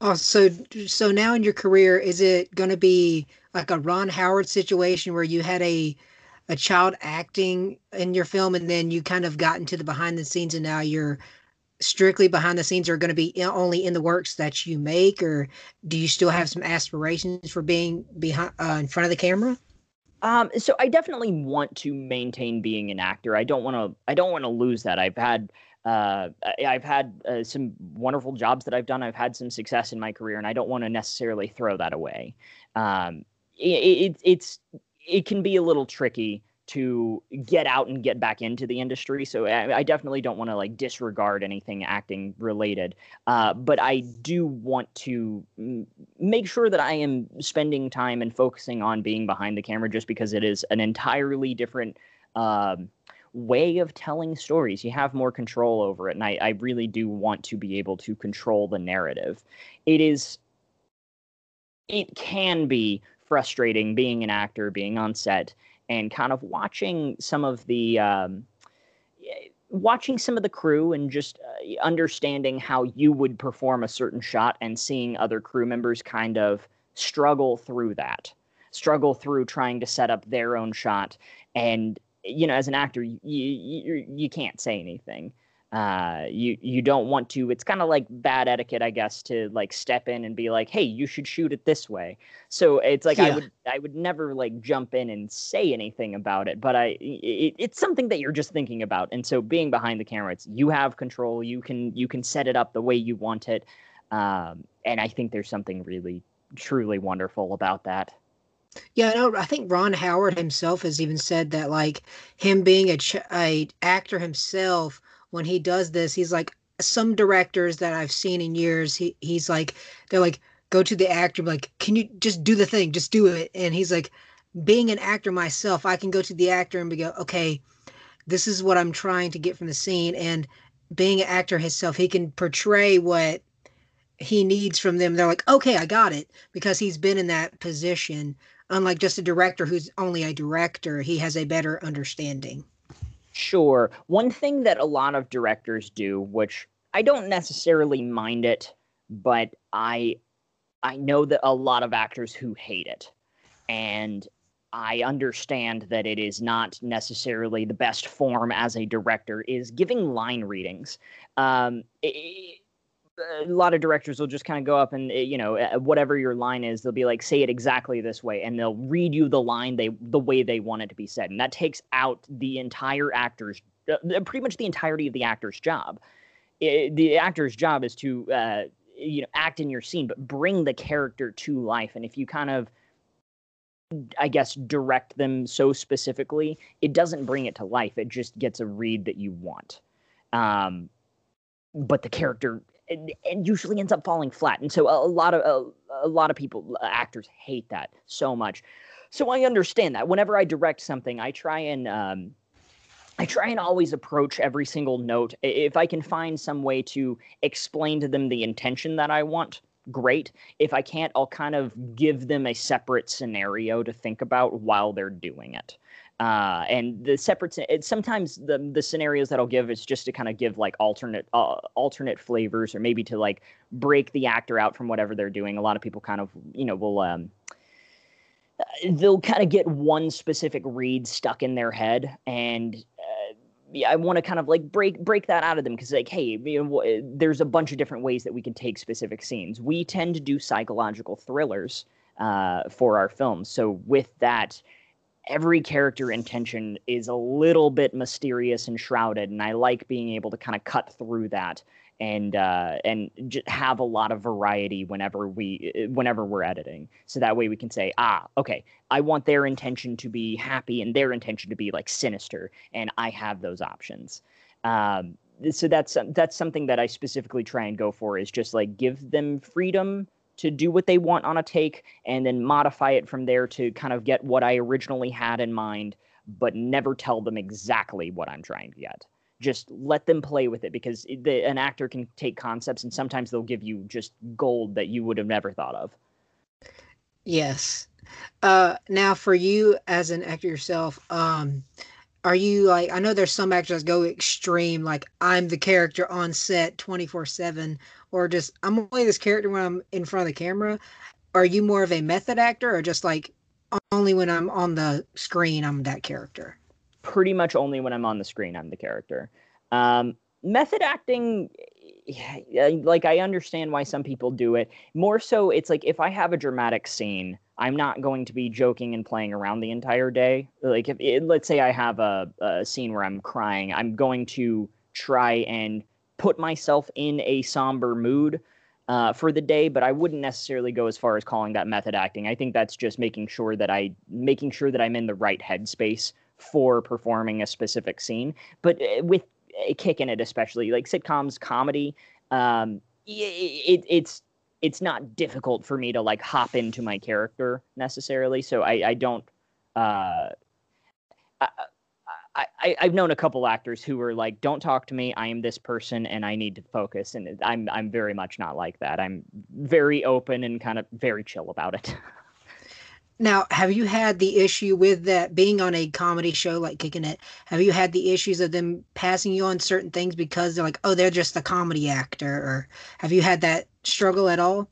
Oh, so so now in your career, is it going to be like a Ron Howard situation where you had a a child acting in your film, and then you kind of got into the behind the scenes, and now you're strictly behind the scenes are going to be only in the works that you make, or do you still have some aspirations for being behind uh, in front of the camera? Um, so I definitely want to maintain being an actor. I don't want to. I don't want to lose that. I've had. Uh, I've had uh, some wonderful jobs that I've done. I've had some success in my career, and I don't want to necessarily throw that away. Um, it, it, it's it can be a little tricky to get out and get back into the industry. So I, I definitely don't want to like disregard anything acting related. Uh, but I do want to m- make sure that I am spending time and focusing on being behind the camera just because it is an entirely different um, way of telling stories. You have more control over it. And I, I really do want to be able to control the narrative. It is, it can be frustrating being an actor, being on set and kind of watching some of the um, watching some of the crew and just uh, understanding how you would perform a certain shot and seeing other crew members kind of struggle through that struggle through trying to set up their own shot and you know as an actor you you, you can't say anything. Uh, you you don't want to it's kind of like bad etiquette i guess to like step in and be like hey you should shoot it this way. So it's like yeah. i would i would never like jump in and say anything about it but i it, it's something that you're just thinking about. And so being behind the camera it's you have control you can you can set it up the way you want it. Um, and i think there's something really truly wonderful about that yeah, no, I think Ron Howard himself has even said that, like him being a, ch- a actor himself, when he does this, he's like some directors that I've seen in years. He he's like they're like go to the actor like can you just do the thing, just do it, and he's like being an actor myself, I can go to the actor and be go okay, this is what I'm trying to get from the scene, and being an actor himself, he can portray what he needs from them. They're like okay, I got it because he's been in that position. Unlike just a director who's only a director, he has a better understanding. Sure. One thing that a lot of directors do, which I don't necessarily mind it, but I I know that a lot of actors who hate it. And I understand that it is not necessarily the best form as a director is giving line readings. Um, it, a lot of directors will just kind of go up and eh, you know whatever your line is they'll be like say it exactly this way and they'll read you the line they the way they want it to be said and that takes out the entire actor's uh, pretty much the entirety of the actor's job it, the actor's job is to uh, you know act in your scene but bring the character to life and if you kind of I guess direct them so specifically, it doesn't bring it to life. It just gets a read that you want. Um, but the character and, usually ends up falling flat. And so a, a lot of a, a, lot of people actors hate that so much. So I understand that. Whenever I direct something, I try and um, I try and always approach every single note. If I can find some way to explain to them the intention that I want, great. If I can't, I'll kind of give them a separate scenario to think about while they're doing it. Uh, and the separate sometimes the the scenarios that I'll give is just to kind of give like alternate uh, alternate flavors or maybe to like break the actor out from whatever they're doing. A lot of people kind of you know will um, uh, they'll kind of get one specific read stuck in their head and uh, I want to kind of like break break that out of them because like, hey, you know, there's a bunch of different ways that we can take specific scenes. We tend to do psychological thrillers uh, for our films, so with that, every character intention is a little bit mysterious and shrouded, and I like being able to kind of cut through that and uh, and just have a lot of variety whenever we uh, whenever we're editing. So that way we can say, ah, okay, I want their intention to be happy and their intention to be like sinister, and I have those options. Um, so that's that's something that I specifically try and go for is just like give them freedom to do what they want on a take and then modify it from there to kind of get what I originally had in mind, but never tell them exactly what I'm trying to get. Just let them play with it because the, an actor can take concepts and sometimes they'll give you just gold that you would have never thought of. Yes. Uh, now, for you as an actor yourself, um, are you like? I know there's some actors that go extreme, like I'm the character on set 24 seven, or just I'm only this character when I'm in front of the camera. Are you more of a method actor, or just like only when I'm on the screen I'm that character? Pretty much only when I'm on the screen I'm the character. Um, method acting like I understand why some people do it. More so, it's like if I have a dramatic scene, I'm not going to be joking and playing around the entire day. Like if it, let's say I have a, a scene where I'm crying, I'm going to try and put myself in a somber mood uh, for the day, but I wouldn't necessarily go as far as calling that method acting. I think that's just making sure that I making sure that I'm in the right headspace for performing a specific scene. But uh, with a Kickin' It, especially like sitcoms, comedy. Um, it, it's it's not difficult for me to like hop into my character necessarily. So I, I don't. Uh, I, I, I've known a couple actors who were like, "Don't talk to me. I am this person, and I need to focus." And I'm I'm very much not like that. I'm very open and kind of very chill about it. *laughs* Now, have you had the issue with that being on a comedy show like Kickin' It? Have you had the issues of them passing you on certain things because they're like, oh, they're just a comedy actor? Or have you had that struggle at all?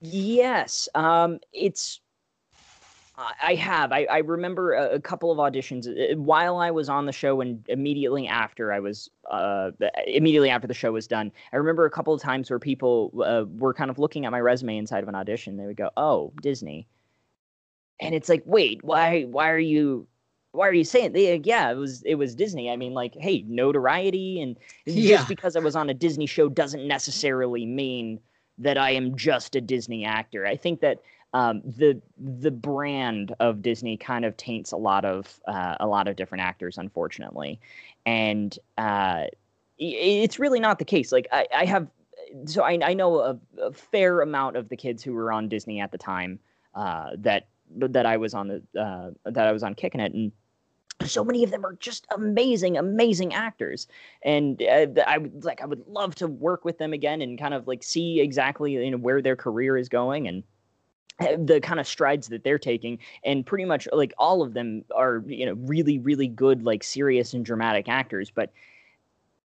Yes. Um, it's, I have. I, I remember a, a, couple of auditions uh, while I was on the show and immediately after I was, uh, immediately after the show was done. I remember a couple of times where people uh, were kind of looking at my resume inside of an audition. They would go, oh, Disney and it's like wait why why are you why are you saying they, yeah it was it was disney i mean like hey notoriety and *laughs* yeah. just because i was on a disney show doesn't necessarily mean that i am just a disney actor i think that um, the the brand of disney kind of taints a lot of uh, a lot of different actors unfortunately. And uh, it's really not the case. Like i, I have so I, I know a, a, fair amount of the kids who were on disney at the time uh, that that I was on the uh, that I was on Kickin' It and so many of them are just amazing amazing actors. And uh, i would like i would love to work with them again and kind of like see exactly you know where their career is going and *laughs* the kind of strides that they're taking and pretty much like all of them are you know really really good like serious and dramatic actors but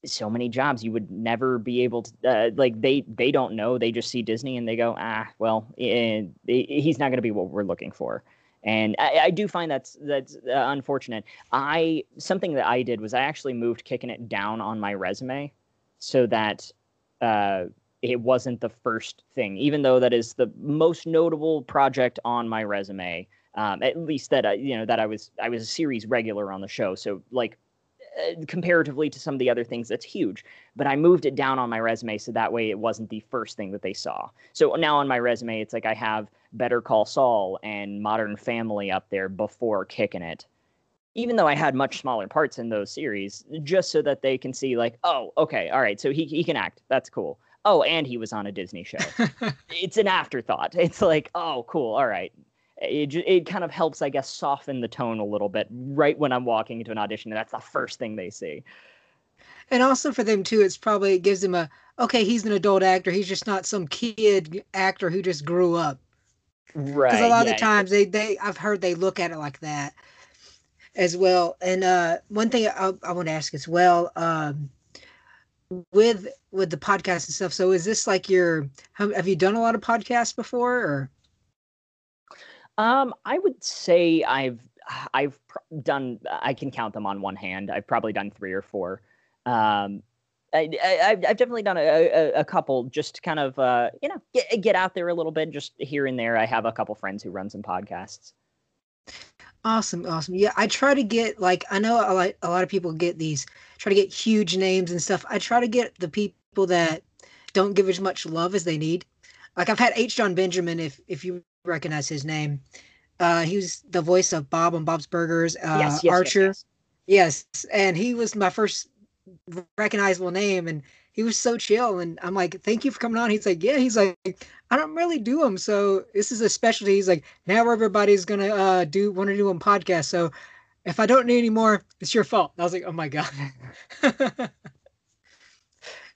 so many jobs you would never be able to uh, like they they don't know they just see disney and they go ah well eh, he's not going to be what we're looking for. And I, I do find that's that's uh, unfortunate. I something that i did was i actually moved Kickin' It down on my resume so that uh, it wasn't the first thing even though that is the most notable project on my resume um, at least that I, you know that i was i was a series regular on the show. So like uh, comparatively to some of the other things that's huge. But i moved it down on my resume so that way it wasn't the first thing that they saw. So now on my resume it's like i have better call saul and modern family up there before Kickin' It. Even though i had much smaller parts in those series just so that they can see like oh okay all right so he, he can act. That's cool oh and he was on a disney show *laughs* it's an afterthought it's like oh cool all right it, it kind of helps, I guess, soften the tone a little bit right when I'm walking into an audition. And that's the first thing they see. And also for them too, it's probably it gives them a okay. He's an adult actor. He's just not some kid actor who just grew up. Right. Because a lot yeah. of the times they they I've heard they look at it like that as well. And uh, one thing I, I want to ask as well. Um, with with the podcast and stuff. So is this like your have, have you done a lot of podcasts before or um, I would say I've I've done I can count them on one hand. I've probably done three or four. Um, I, have definitely done a, a, a, couple just to kind of uh, you know get, get out there a little bit just here and there. I have a couple friends who run some podcasts. Awesome, awesome. Yeah, I try to get like I know a lot, a lot of people get these try to get huge names and stuff. I try to get the people that don't give as much love as they need. Like I've had H. Jon Benjamin, if if you recognize his name. Uh, he was the voice of Bob on Bob's Burgers, uh, yes, yes, Archer. Yes, yes. and he was my first recognizable name, and he was so chill. And I'm like, thank you for coming on. He's like, yeah. He's like, I don't really do them, so this is a specialty. He's like, now everybody's gonna uh, do want to do a podcast. So if I don't need any more, it's your fault. I was like, oh my god. *laughs*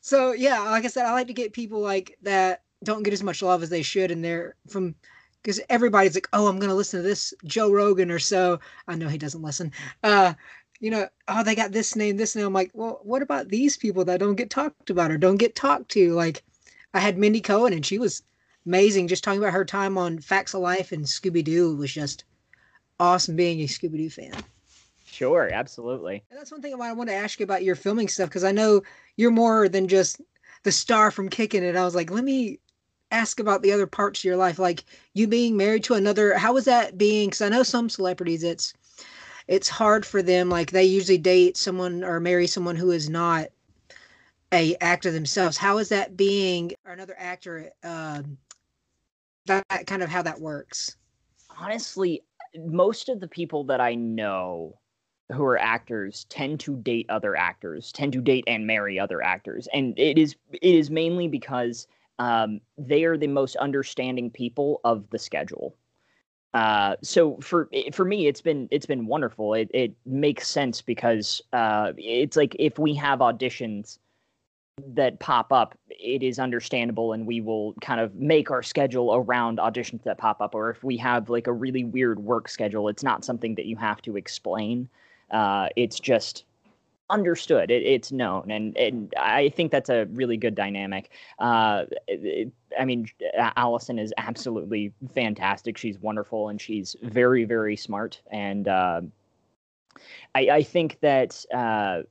so yeah, like I said, I like to get people like that don't get as much love as they should, and they're from because everybody's like, oh, I'm gonna listen to this Joe Rogan or so. I know he doesn't listen. Uh, you know, oh, they got this name, this name. I'm like, well, what about these people that don't get talked about or don't get talked to? Like, I had Mindy Cohn, and she was amazing. Just talking about her time on Facts of Life and Scooby Doo was just awesome. Being a Scooby Doo fan. Sure, absolutely. And that's one thing I want to ask you about your filming stuff because I know you're more than just the star from Kickin' It. I was like, let me ask about the other parts of your life, like you being married to another. How was that being? Because I know some celebrities, it's it's hard for them. Like they usually date someone or marry someone who is not a actor themselves. How is that being or another actor? Um, that kind of how that works. Honestly, most of the people that I know who are actors tend to date other actors, tend to date and marry other actors, and it is it is mainly because um, they are the most understanding people of the schedule. Uh, so for for me, it's been it's been wonderful. It it makes sense because uh, it's like if we have auditions that pop up, it is understandable, and we will kind of make our schedule around auditions that pop up. Or if we have like a really weird work schedule, it's not something that you have to explain. Uh, it's just understood. It, it's known, and and I think that's a really good dynamic. Uh, it, I mean, Allison is absolutely fantastic. She's wonderful, and she's very very smart. And uh, I, I think that uh,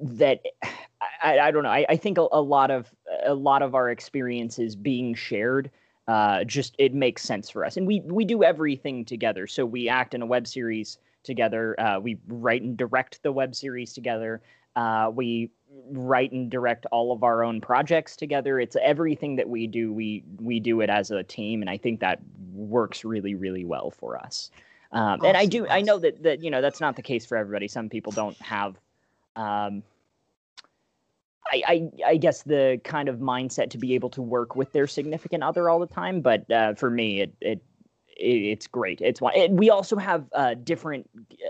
that I, I don't know. I, I think a, a lot of a lot of our experiences being shared uh, just it makes sense for us and we we do everything together so we act in a web series together. Uh, we write and direct the web series together. Uh, we write and direct all of our own projects together. It's everything that we do. We we do it as a team, and I think that works really really well for us. Um, awesome. And I do I know that that you know that's not the case for everybody. Some people don't have. Um, I, I, I, guess the kind of mindset to be able to work with their significant other all the time, but uh, for me, it, it it's great. It's. It, we also have uh, different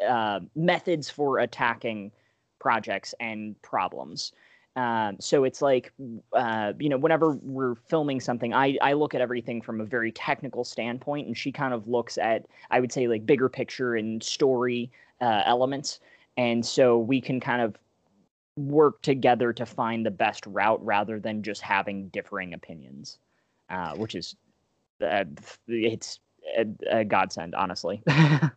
uh, methods for attacking projects and problems. Um, so it's like, uh, you know, whenever we're filming something, I, I look at everything from a very technical standpoint, and she kind of looks at, I would say, like bigger picture and story uh, elements. And so we can kind of work together to find the best route rather than just having differing opinions, uh, which is, uh, it's a, a godsend, honestly. Uh,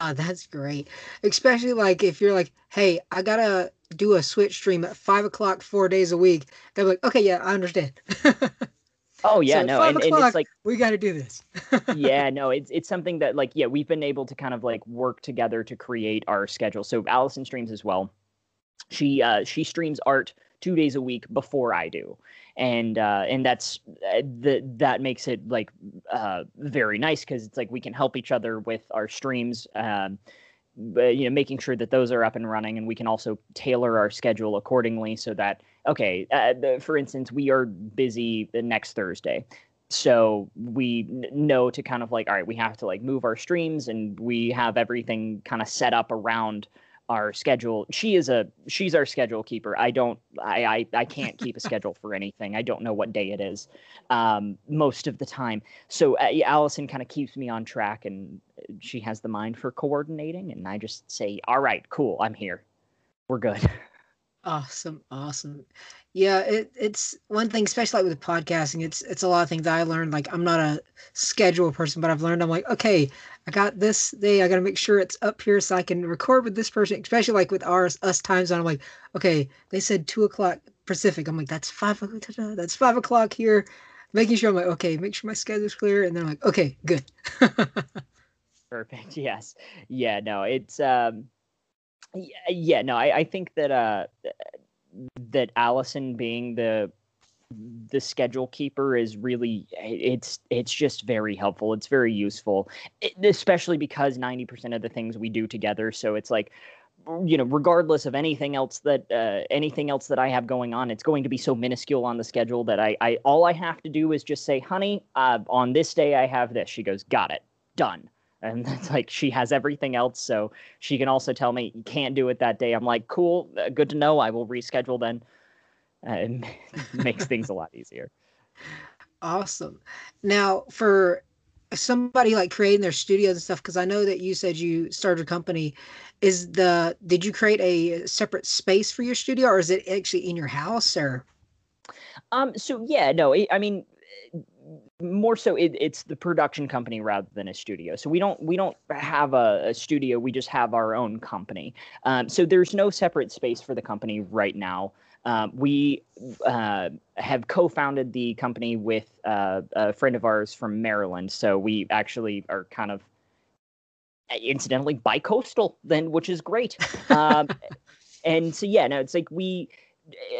*laughs* that's great. Especially like if you're like, hey, I gotta do a Twitch stream at five o'clock four days a week. They're like, okay, yeah, I understand. *laughs* oh yeah, so no, and, and, it's like we got to do this. *laughs* yeah, no, it's it's something that like yeah, we've been able to kind of like work together to create our schedule. So Allison streams as well. She uh she streams art two days a week before I do and uh, and that's uh, the, that makes it like uh, very nice because it's like we can help each other with our streams. Um, you know, making sure that those are up and running, and we can also tailor our schedule accordingly so that okay, uh, the, for instance, we are busy the next Thursday so we know to kind of like all right we have to like move our streams and we have everything kind of set up around our schedule. She is a she's our schedule keeper. I don't I I, I can't keep a *laughs* schedule for anything. I don't know what day it is um, most of the time. So uh, Allison kind of keeps me on track, and she has the mind for coordinating. And I just say, "All right, cool, I'm here. We're good." *laughs* Awesome, awesome. Yeah, it, it's one thing, especially like with podcasting. It's it's a lot of things I learned. Like I'm not a schedule person, but I've learned. I'm like, okay, I got this day. I got to make sure it's up here so I can record with this person. Especially like with ours, us time zone. I'm like, okay, they said two o'clock Pacific. I'm like, that's five. *laughs* That's five o'clock here. Making sure I'm like, okay, make sure my schedule's clear, and then I'm like, okay, good. *laughs* Perfect. *laughs* Yes. Yeah. No. It's um. Yeah. no. I I think that uh that Allison being the the schedule keeper is really it's it's just very helpful it's very useful especially because 90% of the things we do together so it's like you know, regardless of anything else that uh, anything else that I have going on, it's going to be so minuscule on the schedule that I, I all I have to do is just say, "Honey, uh, on this day I have this." She goes, "Got it, done." And *laughs* it's like she has everything else, so she can also tell me you can't do it that day. I'm like, "Cool, uh, good to know. I will reschedule then." It *laughs* makes things a lot easier. Awesome. Now, for somebody like creating their studios and stuff, because I know that you said you started a company. Is the did you create a separate space for your studio, or is it actually in your house, or? Um. So yeah, no. I mean, more so, it, it's the production company rather than a studio. So we don't we don't have a, a studio. We just have our own company. Um. So there's no separate space for the company right now. Um, we uh, have co-founded the company with uh, a friend of ours from Maryland, so we actually are kind of uh, incidentally bi-coastal then, which is great. Um, *laughs* and so yeah, no, it's like we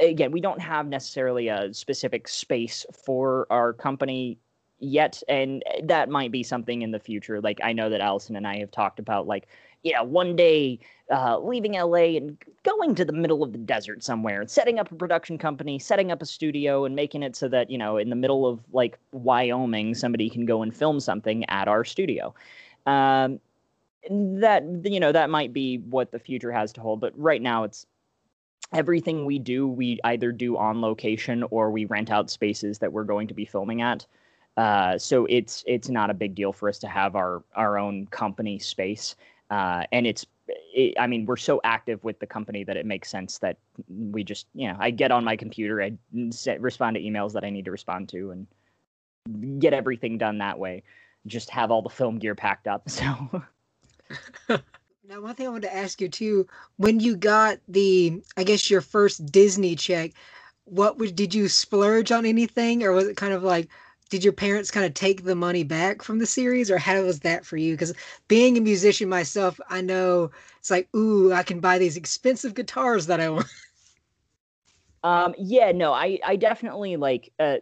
again we don't have necessarily a specific space for our company yet and that might be something in the future like i know that allison and i have talked about like yeah, one day uh, leaving LA and going to the middle of the desert somewhere and setting up a production company, setting up a studio, and making it so that, you know, in the middle of like Wyoming, somebody can go and film something at our studio. Um, that, you know, that might be what the future has to hold. But right now, it's everything we do, we either do on location or we rent out spaces that we're going to be filming at. Uh, so it's it's not a big deal for us to have our our own company space. Uh, and it's, it, I mean, we're so active with the company that it makes sense that we just, you know, I get on my computer, I set, respond to emails that I need to respond to, and get everything done that way. Just have all the film gear packed up. *laughs* So. Now, one thing I wanted to ask you too, when you got the, I guess your first Disney check, what was, did you splurge on anything, or was it kind of like, did your parents kind of take the money back from the series or how was that for you? Because being a musician myself i know it's like ooh i can buy these expensive guitars that i want. Um yeah no i i definitely like uh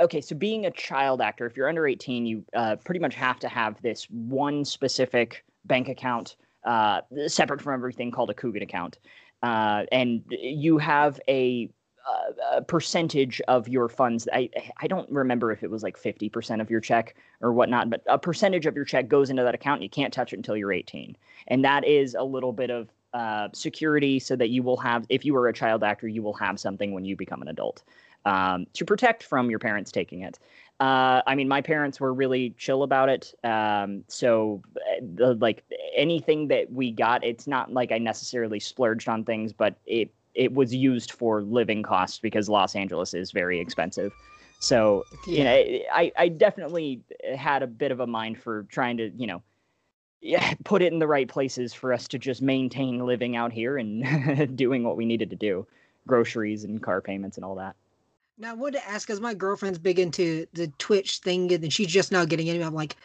okay so being a child actor if you're under 18 you uh pretty much have to have this one specific bank account uh separate from everything called a Coogan account. Uh and you have a a percentage of your funds. I I don't remember if it was like fifty percent of your check or whatnot, but a percentage of your check goes into that account. And you can't touch it until you're 18, and that is a little bit of uh, security so that you will have, if you are a child actor, you will have something when you become an adult um, to protect from your parents taking it. Uh, I mean, my parents were really chill about it. Um, so, uh, the, like anything that we got, it's not like I necessarily splurged on things, but it it was used for living costs because Los Angeles is very expensive. So, yeah. you know, I, I definitely had a bit of a mind for trying to, you know, yeah, *laughs* put it in the right places for us to just maintain living out here and *laughs* doing what we needed to do, groceries and car payments and all that. Now, I wanted to ask, because my girlfriend's big into the Twitch thing, and she's just now getting into it. I'm like,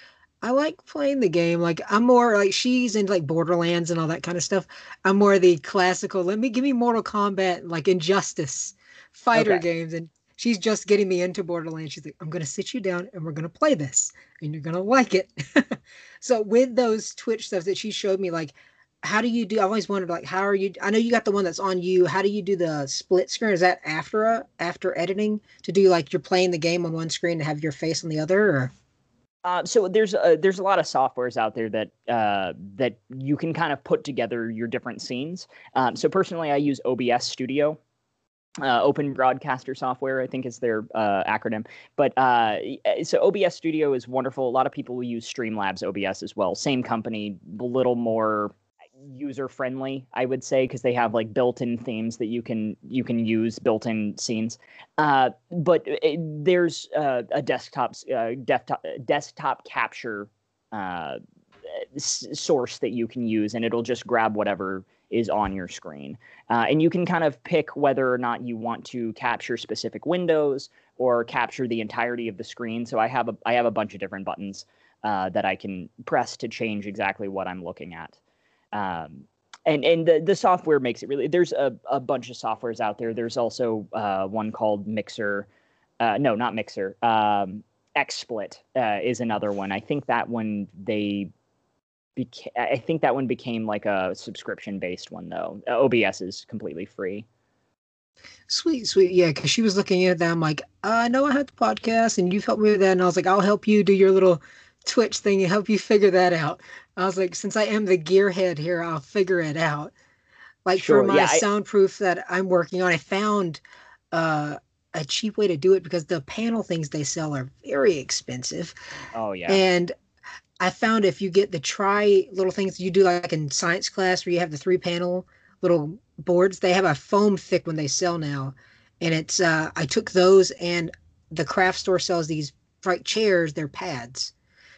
I like playing the game. Like I'm more like she's into like Borderlands and all that kind of stuff. I'm more the classical. Let me give me Mortal Kombat, like Injustice, fighter okay. games, and she's just getting me into Borderlands. She's like, I'm gonna sit you down and we're gonna play this, and you're gonna like it. *laughs* so with those Twitch stuff that she showed me, like, how do you do? I always wondered, like, how are you? I know you got the one that's on you. How do you do the split screen? Is that after a, after editing to do like you're playing the game on one screen and have your face on the other, or? Uh, so there's a, there's a lot of softwares out there that uh, that you can kind of put together your different scenes. Um, so personally, I use OBS Studio, uh, Open Broadcaster Software, I think is their uh, acronym. But uh, so OBS Studio is wonderful. A lot of people will use Streamlabs OBS as well. Same company, a little more user friendly i would say because they have like built-in themes that you can you can use built-in scenes. Uh, but it, there's uh, a desktop uh, desktop desktop capture uh, s- source that you can use and it'll just grab whatever is on your screen. Uh, and you can kind of pick whether or not you want to capture specific windows or capture the entirety of the screen. So i have a i have a bunch of different buttons uh, that i can press to change exactly what i'm looking at um, and and the, the software makes it really there's a, a bunch of softwares out there there's also uh, one called mixer uh, no not mixer um, xsplit uh, is another one i think that one they beca- I think that one became like a subscription based one though. Uh, OBS is completely free. Sweet, sweet. Yeah, because she was looking at that. I'm like, I know I had the podcast and you've helped me with that. And I was like, I'll help you do your little Twitch thing to help you figure that out. I was like, since I am the gearhead here, I'll figure it out. Like Sure, for my yeah, I- soundproof that I'm working on, I found uh, a cheap way to do it because the panel things they sell are very expensive. Oh yeah. And I found if you get the try little things you do like in science class where you have the three panel little boards, they have a foam thick one they sell now. And it's uh I took those and the craft store sells these bright chairs, they're pads.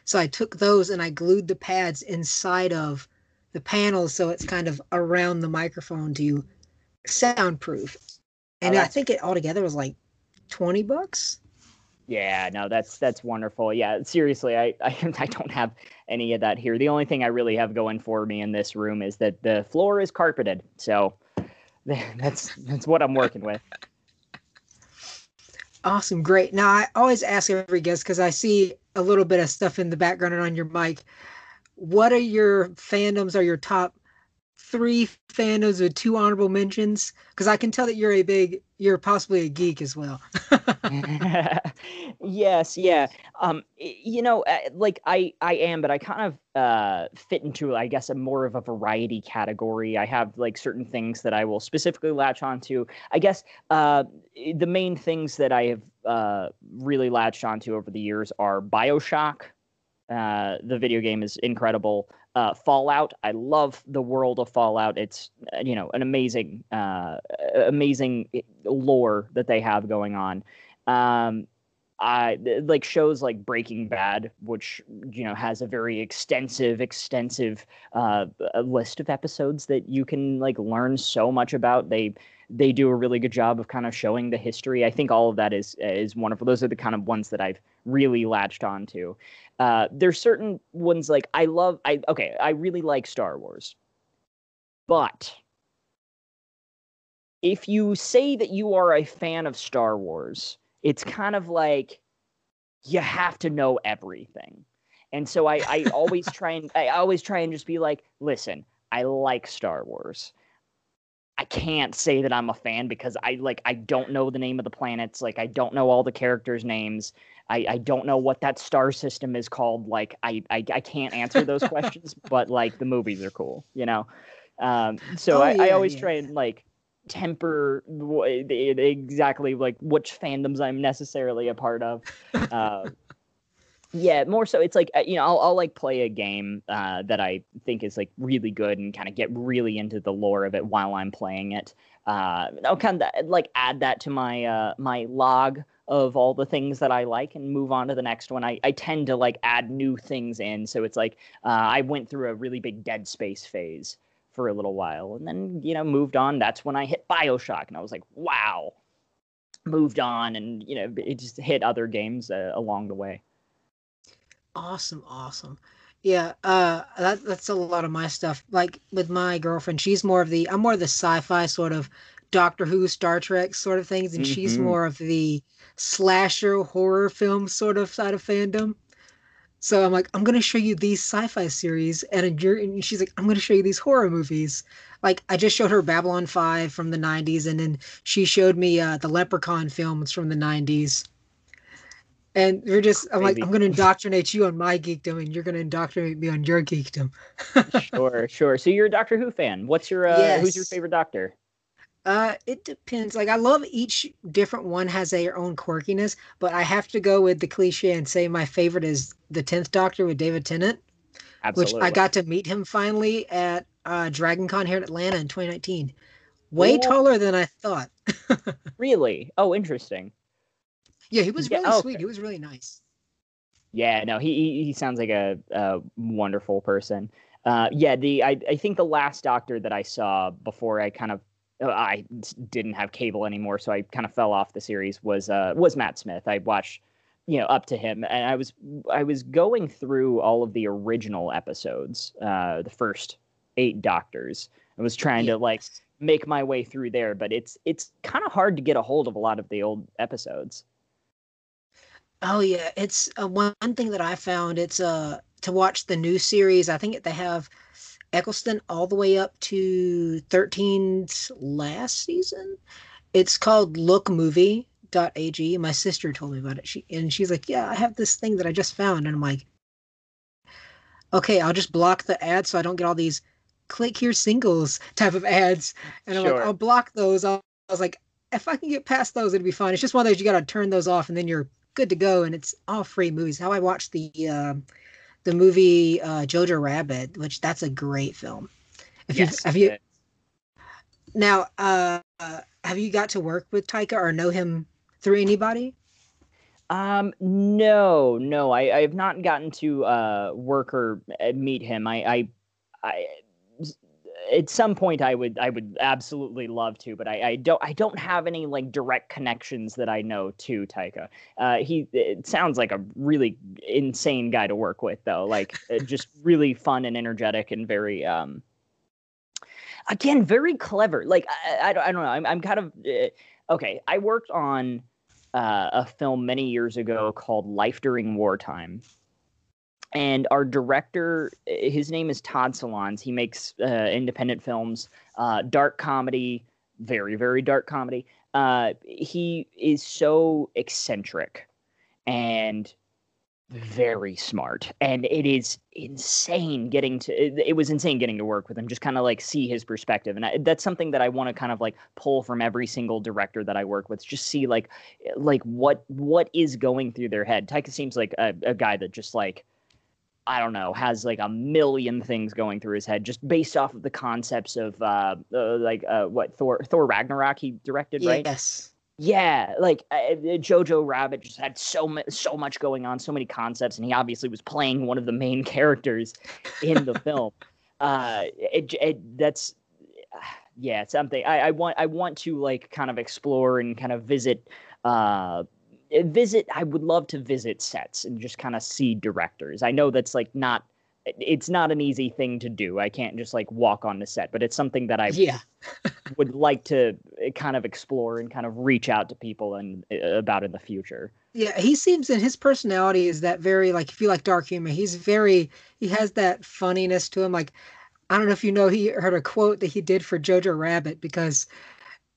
So I took those and I glued the pads inside of the panels so it's kind of around the microphone to soundproof. And I think it altogether was like 20 bucks. Yeah, no, that's that's wonderful. Yeah, seriously, I, I *laughs* I don't have any of that here. The only thing I really have going for me in this room is that the floor is carpeted. So *laughs* that's that's what I'm working with. Awesome, great. Now I always ask every guest because I see a little bit of stuff in the background and on your mic. What are your fandoms? Are your top three fandoms with two honorable mentions? Because I can tell that you're a big, you're possibly a geek as well. *laughs* yes, yeah. Um, you know, uh, like I I am, but I kind of uh fit into I guess a more of a variety category. I have like certain things that I will specifically latch onto. I guess uh the main things that I have uh really latched onto over the years are BioShock. Uh, the video game is incredible. Uh, Fallout. I love the world of Fallout. It's uh, you know an amazing, uh, amazing lore that they have going on. Um, I like shows like Breaking Bad, which you know has a very extensive, extensive uh, list of episodes that you can like learn so much about. They they do a really good job of kind of showing the history. I think all of that is is wonderful. Those are the kind of ones that I've really latched onto. Uh, there's certain ones like I love. I okay, I really like Star Wars, but if you say that you are a fan of Star Wars, it's kind of like you have to know everything. And so I, I always *laughs* try and I always try and just be like, listen, I like Star Wars. I can't say that I'm a fan because I like I don't know the name of the planets, like I don't know all the characters' names. I, I don't know what that star system is called. Like I, I, I can't answer those questions, *laughs* but like the movies are cool, you know. Um, so Oh, I, I always yeah. try and like temper wh- the- the- exactly like which fandoms I'm necessarily a part of. Uh, yeah, more so it's like uh, you know I'll, I'll like play a game uh, that I think is like really good and kind of get really into the lore of it while I'm playing it. Uh, I'll kind of like add that to my uh, my log of all the things that I like and move on to the next one. I, I tend to like add new things in, so it's like uh, I went through a really big Dead Space phase for a little while, and then you know moved on. That's when I hit Bioshock, and I was like, wow. Moved on, and you know it just hit other games uh, along the way. Awesome, awesome. Yeah, uh that that's a lot of my stuff. Like with my girlfriend, she's more of the I'm more of the sci-fi sort of Doctor Who, Star Trek sort of things, and she's Mhm. more of the slasher horror film sort of side of fandom. So I'm like, I'm gonna show you these sci-fi series, and you're and she's like, I'm gonna show you these horror movies. Like I just showed her Babylon 5 from the 90s, and then she showed me uh the Leprechaun films from the 90s. And you're just, I'm like i'm going to indoctrinate you on my geekdom, and you're going to indoctrinate me on your geekdom. *laughs* sure, sure. So you're a Doctor Who fan. What's your uh, who's your favorite Doctor? Uh, it depends. Like, I love each different one has their own quirkiness, but I have to go with the cliche and say my favorite is the Tenth Doctor with David Tennant, Absolutely. which I got to meet him finally at uh, Dragon Con here in Atlanta in 2019. Way Ooh. taller than I thought. *laughs* Really? Oh, interesting. Yeah, he was Yeah, really sweet. okay. He was really nice. Yeah, no, he he, sounds like a, a wonderful person. Uh, yeah, the I I think the last Doctor that I saw before I kind of I didn't have cable anymore, so I kind of fell off the series was uh was Matt Smith. I watched you know up to him, and I was I was going through all of the original episodes, uh, the first eight Doctors. I was trying to like make my way through there, but it's it's kind of hard to get a hold of a lot of the old episodes. Oh yeah, it's uh, one thing that I found. It's uh to watch the new series. I think they have Eccleston all the way up to 13's last season. It's called look lookmovie.ag. My sister told me about it. She and she's like, "Yeah, I have this thing that I just found." And I'm like, "Okay, I'll just block the ads so I don't get all these click here singles type of ads." And I'm Sure. like, "I'll block those." I was like, "If I can get past those, it'd be fine." It's just one of those you got to turn those off and then you're good to go and it's all free movies. How I watched the um the movie uh, Jojo Rabbit, which that's a great film. If you Yes, have you now uh, uh have you got to work with Taika or know him through anybody? Um, no, no, I, I have not gotten to uh work or uh, meet him. I, I, I, at some point I would, I would absolutely love to, but I, I don't, I don't have any like direct connections that I know to Taika. Uh, he, it sounds like a really insane guy to work with, though. Like, uh, just *laughs* really fun and energetic and very, um, again, very clever. Like, I, I, don't- I don't know. I'm, I'm kind of uh, okay. I worked on uh, a film many years ago called Life During Wartime. And our director, uh, his name is Todd Solondz. He makes uh, independent films, uh, dark comedy, very, very dark comedy. Uh, he is so eccentric and very smart. And it is insane getting to, it, it was insane getting to work with him, just kind of like see his perspective. And I, that's something that I want to kind of like pull from every single director that I work with, just see like, like what what is going through their head. Taika seems like a, a guy that just like I don't know has like a million things going through his head just based off of the concepts of uh, uh like uh what Thor Thor Ragnarok he directed right Yes. yeah like uh, Jojo Rabbit just had so mu- so much going on so many concepts and he obviously was playing one of the main *laughs* characters in the film uh it, it that's *sighs* yeah something I, I want I want to like kind of explore and kind of visit uh Eh, visit I would love to visit sets and just kind of see directors. I know that's like not eh, it's not an easy thing to do. I can't just like walk on the set, but it's something that I Yeah. *laughs* would like to uh, kind of explore and kind of reach out to people and about in the future. Yeah, he seems and his personality is that very like if you like dark humor, he's very he has that funniness to him. Like I don't know if you know he heard a quote that he did for Jojo Rabbit because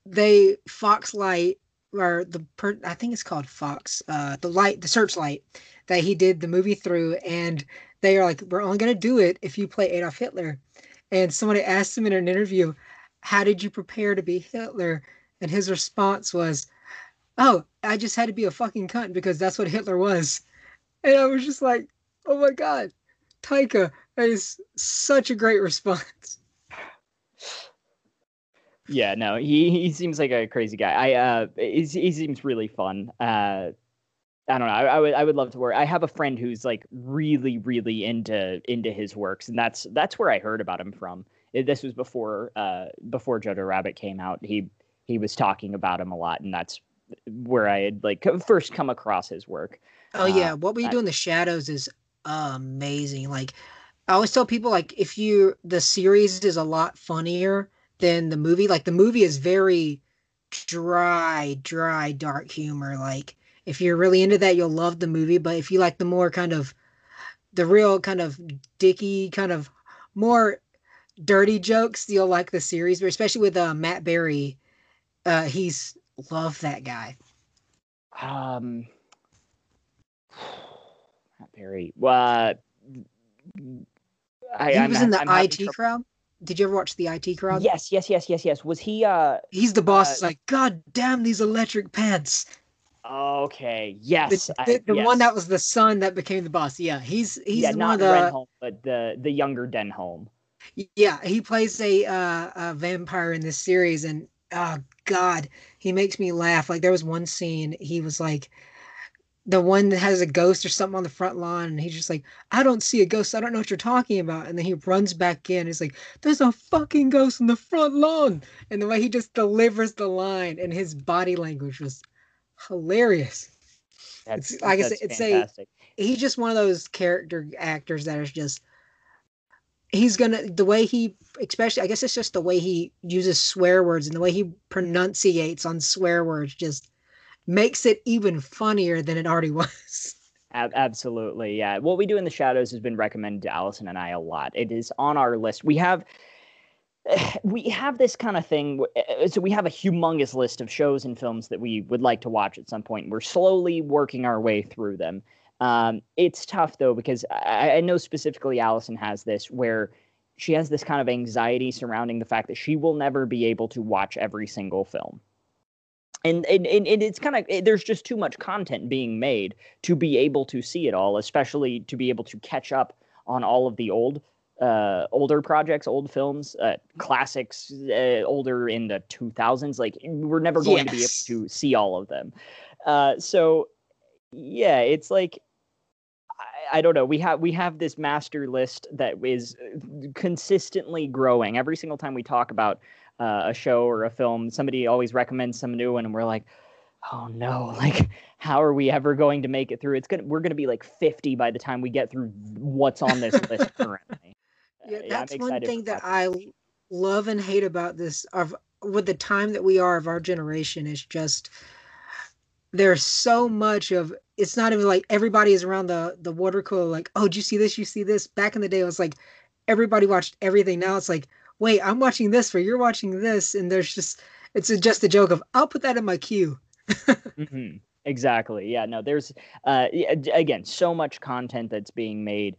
they Foxlight or the per, I think it's called Fox, uh the light the searchlight that he did the movie through and they are like, We're only gonna do it if you play Adolf Hitler. And somebody asked him in an interview, How did you prepare to be Hitler? And his response was, oh, I just had to be a fucking cunt because that's what Hitler was. And I was just like, oh my God, Taika, that is such a great response. Yeah, no, he he seems like a crazy guy. I uh, he's, he seems really fun. Uh, I don't know. I, I would I would love to work. I have a friend who's like really really into into his works, and that's that's where I heard about him from. Uh, This was before uh before Jojo Rabbit came out. He he was talking about him a lot, and that's where I had like first come across his work. Oh Uh, yeah, what we do in the shadows is amazing. Like I always tell people, like if you the series is a lot funnier than the movie. Like the movie is very dry, dry, dark humor. Like if you're really into that, you'll love the movie. But if you like the more kind of the real kind of dicky, kind of more dirty jokes, you'll like the series. But especially with uh, Matt Berry, uh, he's love that guy. Um, *sighs* Matt Perry. Uh, I, he I'm was in the I'm IT crowd. Did you ever watch the IT crowd? Yes, yes, yes, yes, yes. Was he? Uh, He's the boss. Uh, like, God damn these electric pants. okay. The, Yes, the, the one yes. that was the son that became the boss. Yeah, he's he's yeah, one not the Reynholm, but the the younger Denholm. yeah he plays a uh, a vampire in this series, and oh God, he makes me laugh. Like there was one scene he was like. The one that has a ghost or something on the front lawn, and he's just like, I don't see a ghost. I don't know what you're talking about. And then he runs back in. He's like, There's a fucking ghost in the front lawn. And the way he just delivers the line and his body language was hilarious. That's It's- like I said, that's it's a- fantastic. he's just one of those character actors that is just he's gonna the way he especially i guess it's just the way he uses swear words and the way he pronunciates on swear words just makes it even funnier than it already *laughs* was absolutely, yeah. What we do in the shadows has been recommended to Allison and I a lot. It is on our list. We have *sighs* we have this kind of thing. uh, So we have a humongous list of shows and films that we would like to watch at some point. We're slowly working our way through them. Um, it's tough though because I, I know specifically Allison has this where she has this kind of anxiety surrounding the fact that she will never be able to watch every single film. And, and, and and it's kind of there's just too much content being made to be able to see it all, especially to be able to catch up on all of the old uh older projects old films uh classics uh, older in the 2000s like we're never going to be able to see all of them. Uh so yeah it's like I, I don't know we have we have this master list that is uh, consistently growing. Every single time we talk about uh, a show or a film somebody always recommends some new one and we're like oh no *laughs* like how are we ever going to make it through? It's gonna we're gonna be like 50 by the time we get through what's on this list *laughs* currently. Yeah, Uh, I'm that's one thing that I love and hate about this of with the time that we are of our generation is just there's so much of it's not even like everybody is around the the water cooler like oh did you see this? You see this? Back in the day it was like everybody watched everything. Now it's like wait i'm watching this for you're watching this and there's just it's just a joke of i'll put that in my queue *laughs* hmm Exactly. Yeah. No. There's uh again so much content that's being made,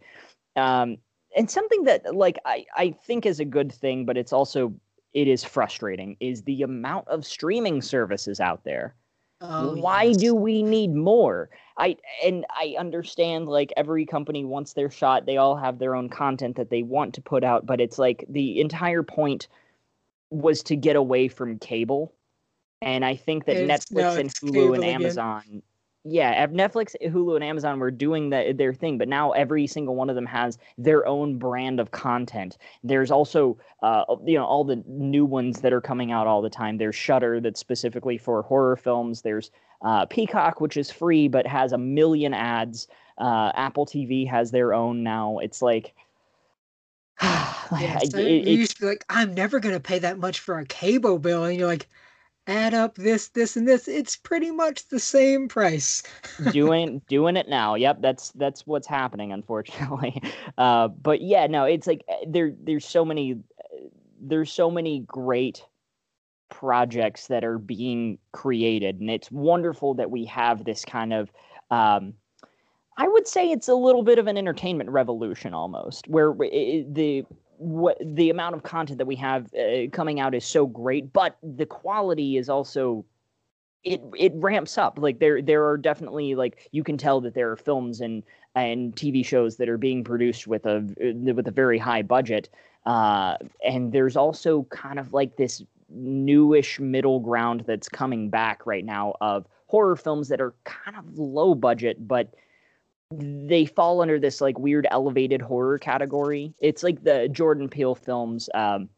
um, and something that like I I think is a good thing, but it's also it is frustrating is the amount of streaming services out there. Oh, Why yes. do we need more? I and I understand like every company wants their shot. They all have their own content that they want to put out, but it's like the entire point was to get away from cable. And I think that It's- Netflix no, and Hulu and again. Yeah, Netflix, Hulu, and Amazon were doing the, their thing, but now every single one of them has their own brand of content. There's also, uh, you know, all the new ones that are coming out all the time. There's Shudder that's specifically for horror films. There's uh, Peacock, which is free but has a million ads. Uh, Apple TV has their own now. It's like, *sighs* Yeah, so it- you used to be like, I'm never gonna pay that much for a cable bill, and you're like, add up this, this, and this. It's pretty much the same price. *laughs* doing doing it now. Yep, that's that's what's happening, unfortunately. *laughs* Uh, but yeah, no, it's like uh, there there's so many uh, there's so many great projects that are being created, and it's wonderful that we have this kind of. Um, I would say it's a little bit of an entertainment revolution almost, where i- i- the what the amount of content that we have uh, coming out is so great, but the quality is also it it ramps up. Like there there are definitely like you can tell that there are films and and TV shows that are being produced with a with a very high budget. Uh, and there's also kind of like this newish middle ground that's coming back right now of horror films that are kind of low budget, but they fall under this like weird elevated horror category. It's like the Jordan Peele films, um,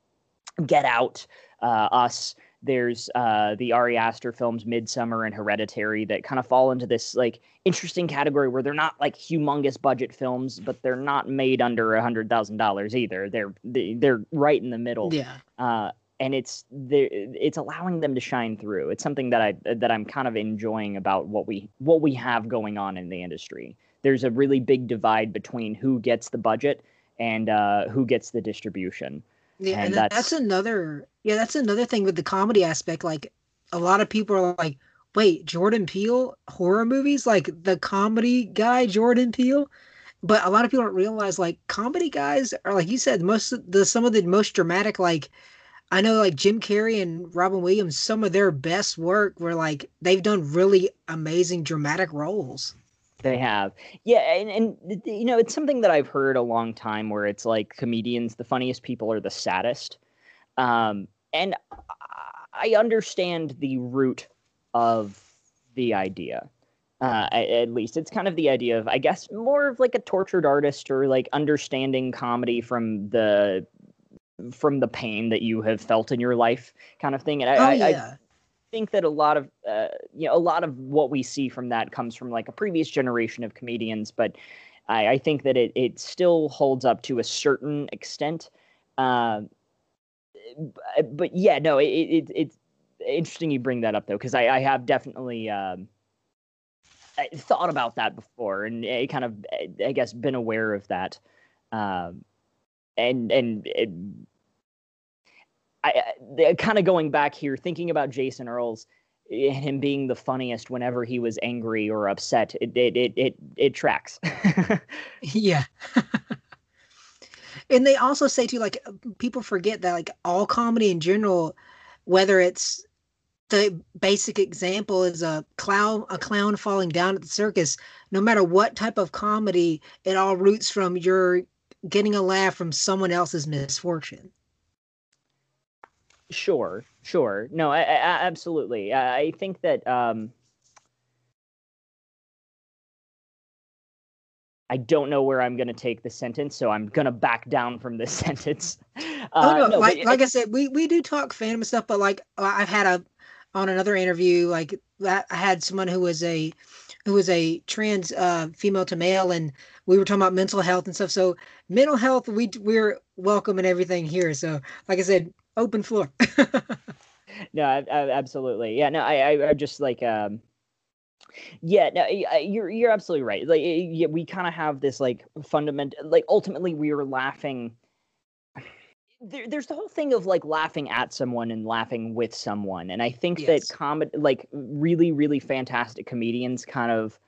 Get Out, uh, Us. There's uh, the Ari Aster films, Midsommar and Hereditary, that kind of fall into this like interesting category where they're not like humongous budget films, but they're not made under a hundred thousand dollars either. They're they- they're right in the middle Yeah. uh, and it's it's allowing them to shine through. It's something that I that I'm kind of enjoying about what we what we have going on in the industry. There's a really big divide between who gets the budget and uh, who gets the distribution. Yeah, And and, that's, that's- another yeah, that's another thing with the comedy aspect. Like a lot of people are like, wait, Jordan Peele horror movies? Like the comedy guy Jordan Peele? But a lot of people don't realize like comedy guys are like you said, most of the some of the most dramatic like I know like Jim Carrey and Robin Williams, some of their best work were like they've done really amazing dramatic roles. They have, yeah, and and you know it's something that I've heard a long time where it's like comedians, the funniest people are the saddest, um, and I understand the root of the idea. Uh, at least it's kind of the idea of, I guess, more of like a tortured artist or like understanding comedy from the from the pain that you have felt in your life, kind of thing. And I, Oh I, I yeah. Think that a lot of uh, you know a lot of what we see from that comes from like a previous generation of comedians but i, I think that it, it still holds up to a certain extent. Uh, but yeah no it, it, it's interesting you bring that up though because I, I have definitely um, thought about that before, and kind of, I guess, been aware of that, um, and and it, I, I kind of going back here, thinking about Jason Earles and him being the funniest whenever he was angry or upset. It it it it, it tracks. *laughs* yeah. *laughs* and they also say too, like people forget that like all comedy in general, whether it's the basic example is a clown a clown falling down at the circus no matter what type of comedy it all roots from your getting a laugh from someone else's misfortune sure sure no I, I, absolutely I, think that um I don't know where I'm going to take the sentence, so I'm going to back down from this *laughs* sentence. Uh, oh no, no like but, like I said, we we do talk fandom stuff, but like I've had a on another interview, like I had someone who was a who was a trans uh, female to male, and we were talking about mental health and stuff. So mental health, we we're welcome and everything here. So like I said, open floor. *laughs* no, I, I, absolutely, yeah. No, I, I, just like. um yeah, no, you're you're absolutely right. Like, yeah, we kind of have this like fundamental, like ultimately we are laughing there, there's the whole thing of like laughing at someone and laughing with someone and i think yes. that comedy like really really fantastic comedians kind of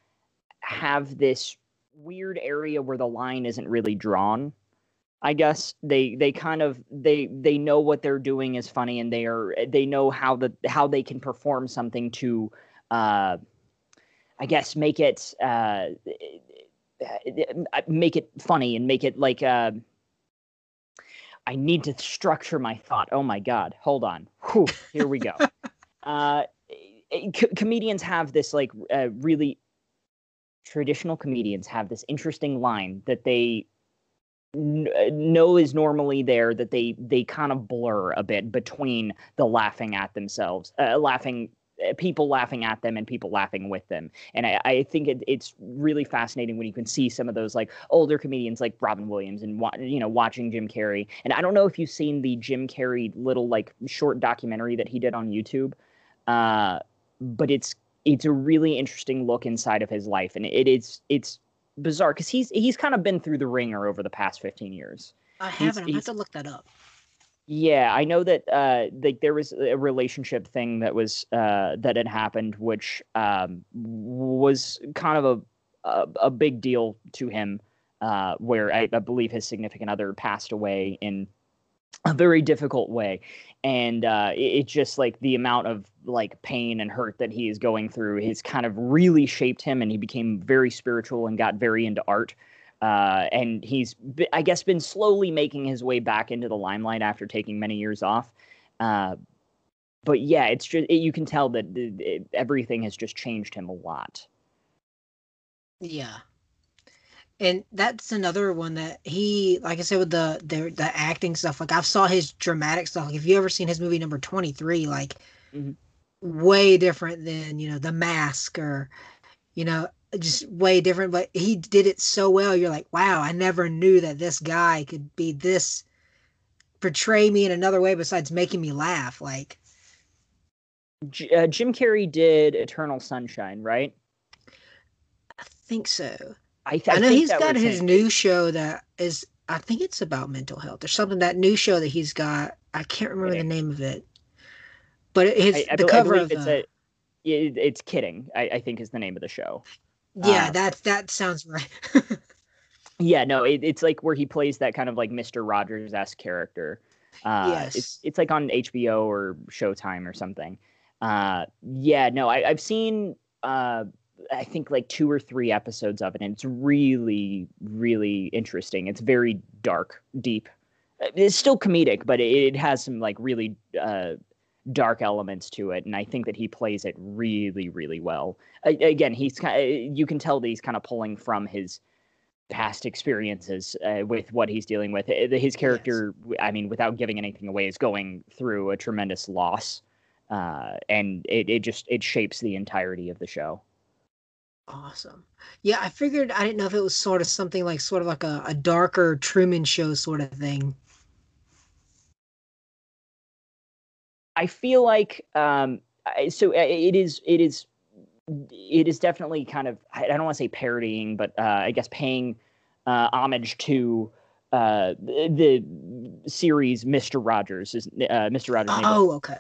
have this weird area where the line isn't really drawn i guess they they kind of they they know what they're doing is funny and they are they know how the how they can perform something to uh i guess make it uh make it funny and make it like uh I need to structure my thought. Oh my God. Hold on. Whew, here we go. *laughs* uh, co- comedians have this like uh, really traditional comedians have this interesting line that they uh, is normally there that they they kind of blur a bit between the laughing at themselves uh, laughing uh, people laughing at them and people laughing with them. And I, I think it, it's really fascinating when you can see some of those like older comedians like Robin Williams and you know watching Jim Carrey. And I don't know if you've seen the Jim Carrey little like short documentary that he did on YouTube, uh, but it's it's a really interesting look inside of his life, and it is it's bizarre because he's he's kind of been through the wringer over the past fifteen years. I haven't. I have to look that up. Yeah, I know that uh, like there was a relationship thing that was uh, that had happened, which um, was kind of a, a, a big deal to him, uh, where I, I, believe his significant other passed away in a very difficult way, and uh, it, it, just like the amount of like pain and hurt that he is going through has kind of really shaped him, and he became very spiritual and got very into art. Uh, and he's, I guess, been slowly making his way back into the limelight after taking many years off. Uh, but yeah, it's just it, you can tell that it, everything has just changed him a lot. Yeah, and that's another one that he, like I said, with the the the acting stuff. Like I've saw his dramatic stuff. Like if you ever seen his movie number twenty three, like mm-hmm. way different than you know the Mask or you know just way different, but he did it so well. You're like, wow, I never knew that this guy could be this portray me in another way besides making me laugh. Like, uh, Jim Carrey did Eternal Sunshine, right? I think so. I, th- I know he's got his new show that is. I think it's about mental health or something. That new show that he's got. I can't remember the name of it, but his I, I the cover of it's the, a, it's kidding. I, I think is the name of the show. Yeah, uh, that that sounds right. *laughs* yeah, no, it, it's like where he plays that kind of like Mister Rogers esque character. Uh, yes, it's it's like on HBO or Showtime or something. Uh, yeah, no, I, I've seen uh, I think like two or three episodes of it, and it's really, really interesting. It's very dark, deep. It's still comedic, but it, it has some like really uh, dark elements to it, and I think that he plays it really, really well. again, he's kind of, you can tell that he's kind of pulling from his past experiences uh, with what he's dealing with. His character, yes. I mean, without giving anything away, is going through a tremendous loss, uh, and it, it just it shapes the entirety of the show. Awesome. Yeah, I figured I didn't know if it was sort of something like sort of like a, a darker Truman Show sort of thing. I feel like um, so uh, it is it is it is definitely kind of I don't want to say parodying, but uh, I guess paying uh, homage to uh, the, the series Mister Rogers is uh, Mister Rogers. Oh, okay.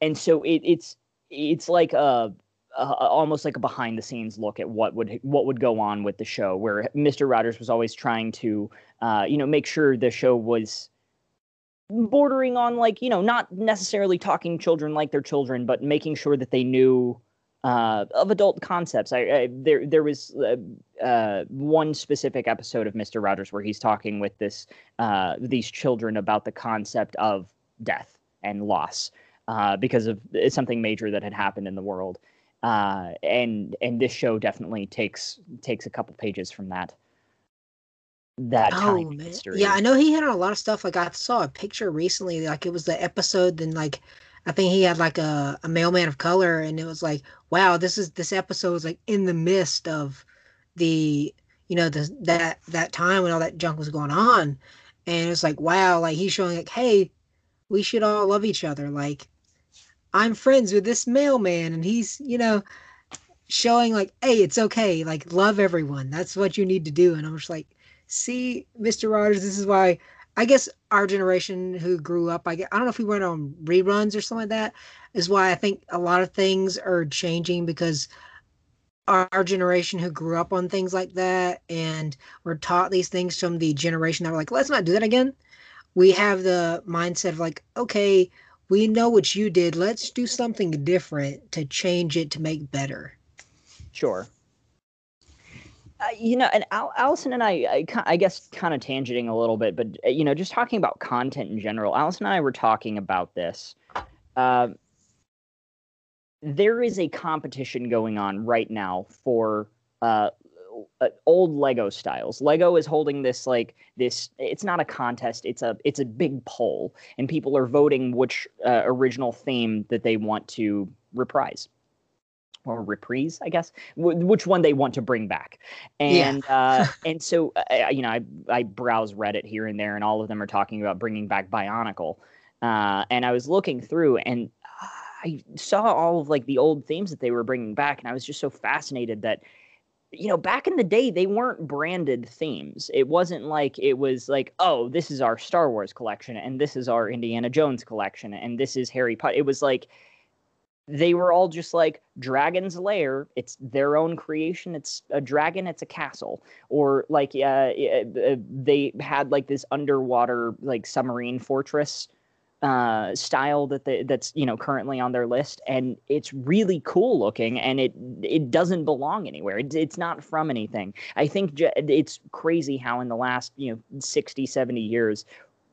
and so it, it's it's like a, a almost like a behind the scenes look at what would what would go on with the show where mr rogers was always trying to uh, you know make sure the show was bordering on like you know not necessarily talking children like they're children but making sure that they knew uh, of adult concepts. I, I there there was uh, uh, one specific episode of Mister Rogers where he's talking with this uh, these children about the concept of death and loss uh, because of something major that had happened in the world. Uh, and and this show definitely takes takes a couple pages from that that Oh time history. yeah, I know he had a lot of stuff. Like I saw a picture recently, like it was the episode. Then like, I think he had like a, a mailman of color, and it was like, wow, this is this episode was like in the midst of the, you know, the that that time when all that junk was going on, and it's like, wow, like he's showing like, hey, we should all love each other. Like, I'm friends with this mailman, and he's, you know, showing like, hey, it's okay. Like, love everyone. That's what you need to do. And I'm just like see, Mr. Rogers, this is why I guess our generation who grew up, I, get, I don't know if we went on reruns or something like that, is why I think a lot of things are changing because our, our generation who grew up on things like that and were taught these things from the generation that were like, let's not do that again. We have the mindset of like, okay, we know what you did. Let's do something different to change it to make better. Sure. Uh, you know, and Al- Allison and I, I, I guess, kind of tangenting a little bit, but uh, you know, just talking about content in general. Allison and I were talking about this. Um there is a competition going on right now for uh, uh, old Lego styles. Lego is holding this like this. It's not a contest. It's a it's a big poll, and people are voting which uh, original theme that they want to reprise or reprise, I guess, w- which one they want to bring back. Yeah. And uh, *laughs* and so uh, you know, I I browse Reddit here and there, and all of them are talking about bringing back Bionicle. Uh, and I was looking through, and I saw all of like the old themes that they were bringing back, and I was just so fascinated that you know back in the day they weren't branded themes. It wasn't like it was like oh this is our star wars collection and this is our indiana jones collection and this is harry potter. It was like they were all just like dragon's lair it's their own creation it's a dragon it's a castle. Or like uh, uh, they had like this underwater like submarine fortress uh style that they, that's you know currently on their list and it's really cool looking and it it doesn't belong anywhere. It, it's not from anything. I think j- it's crazy how in the last you know 60 70 years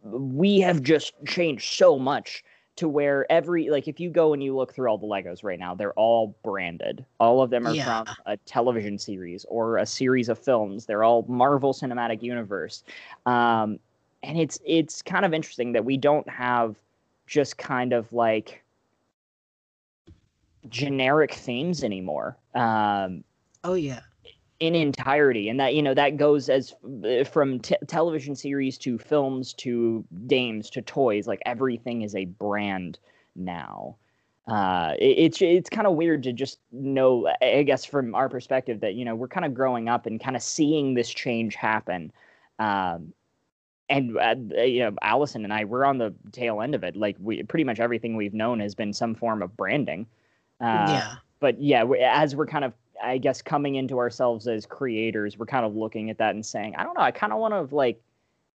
we have just changed so much to where every like if you go and you look through all the legos right now they're all branded. All of them are Yeah. from a television series or a series of films. They're all marvel cinematic universe. Um and it's it's kind of interesting that we don't have just kind of like generic themes anymore um Oh yeah. in entirety. And that you know that goes as uh, from t- television series to films to games to toys like everything is a brand now. Uh it, it's it's kind of weird to just know i I guess from our perspective that you know we're kind of growing up and kind of seeing this change happen. Um and uh, you know allison and i we're on the tail end of it like we pretty much everything we've known has been some form of branding uh, yeah. but yeah, we- as we're kind of, I guess, coming into ourselves as creators, we're kind of looking at that and saying, I don't know, I kind of want to like,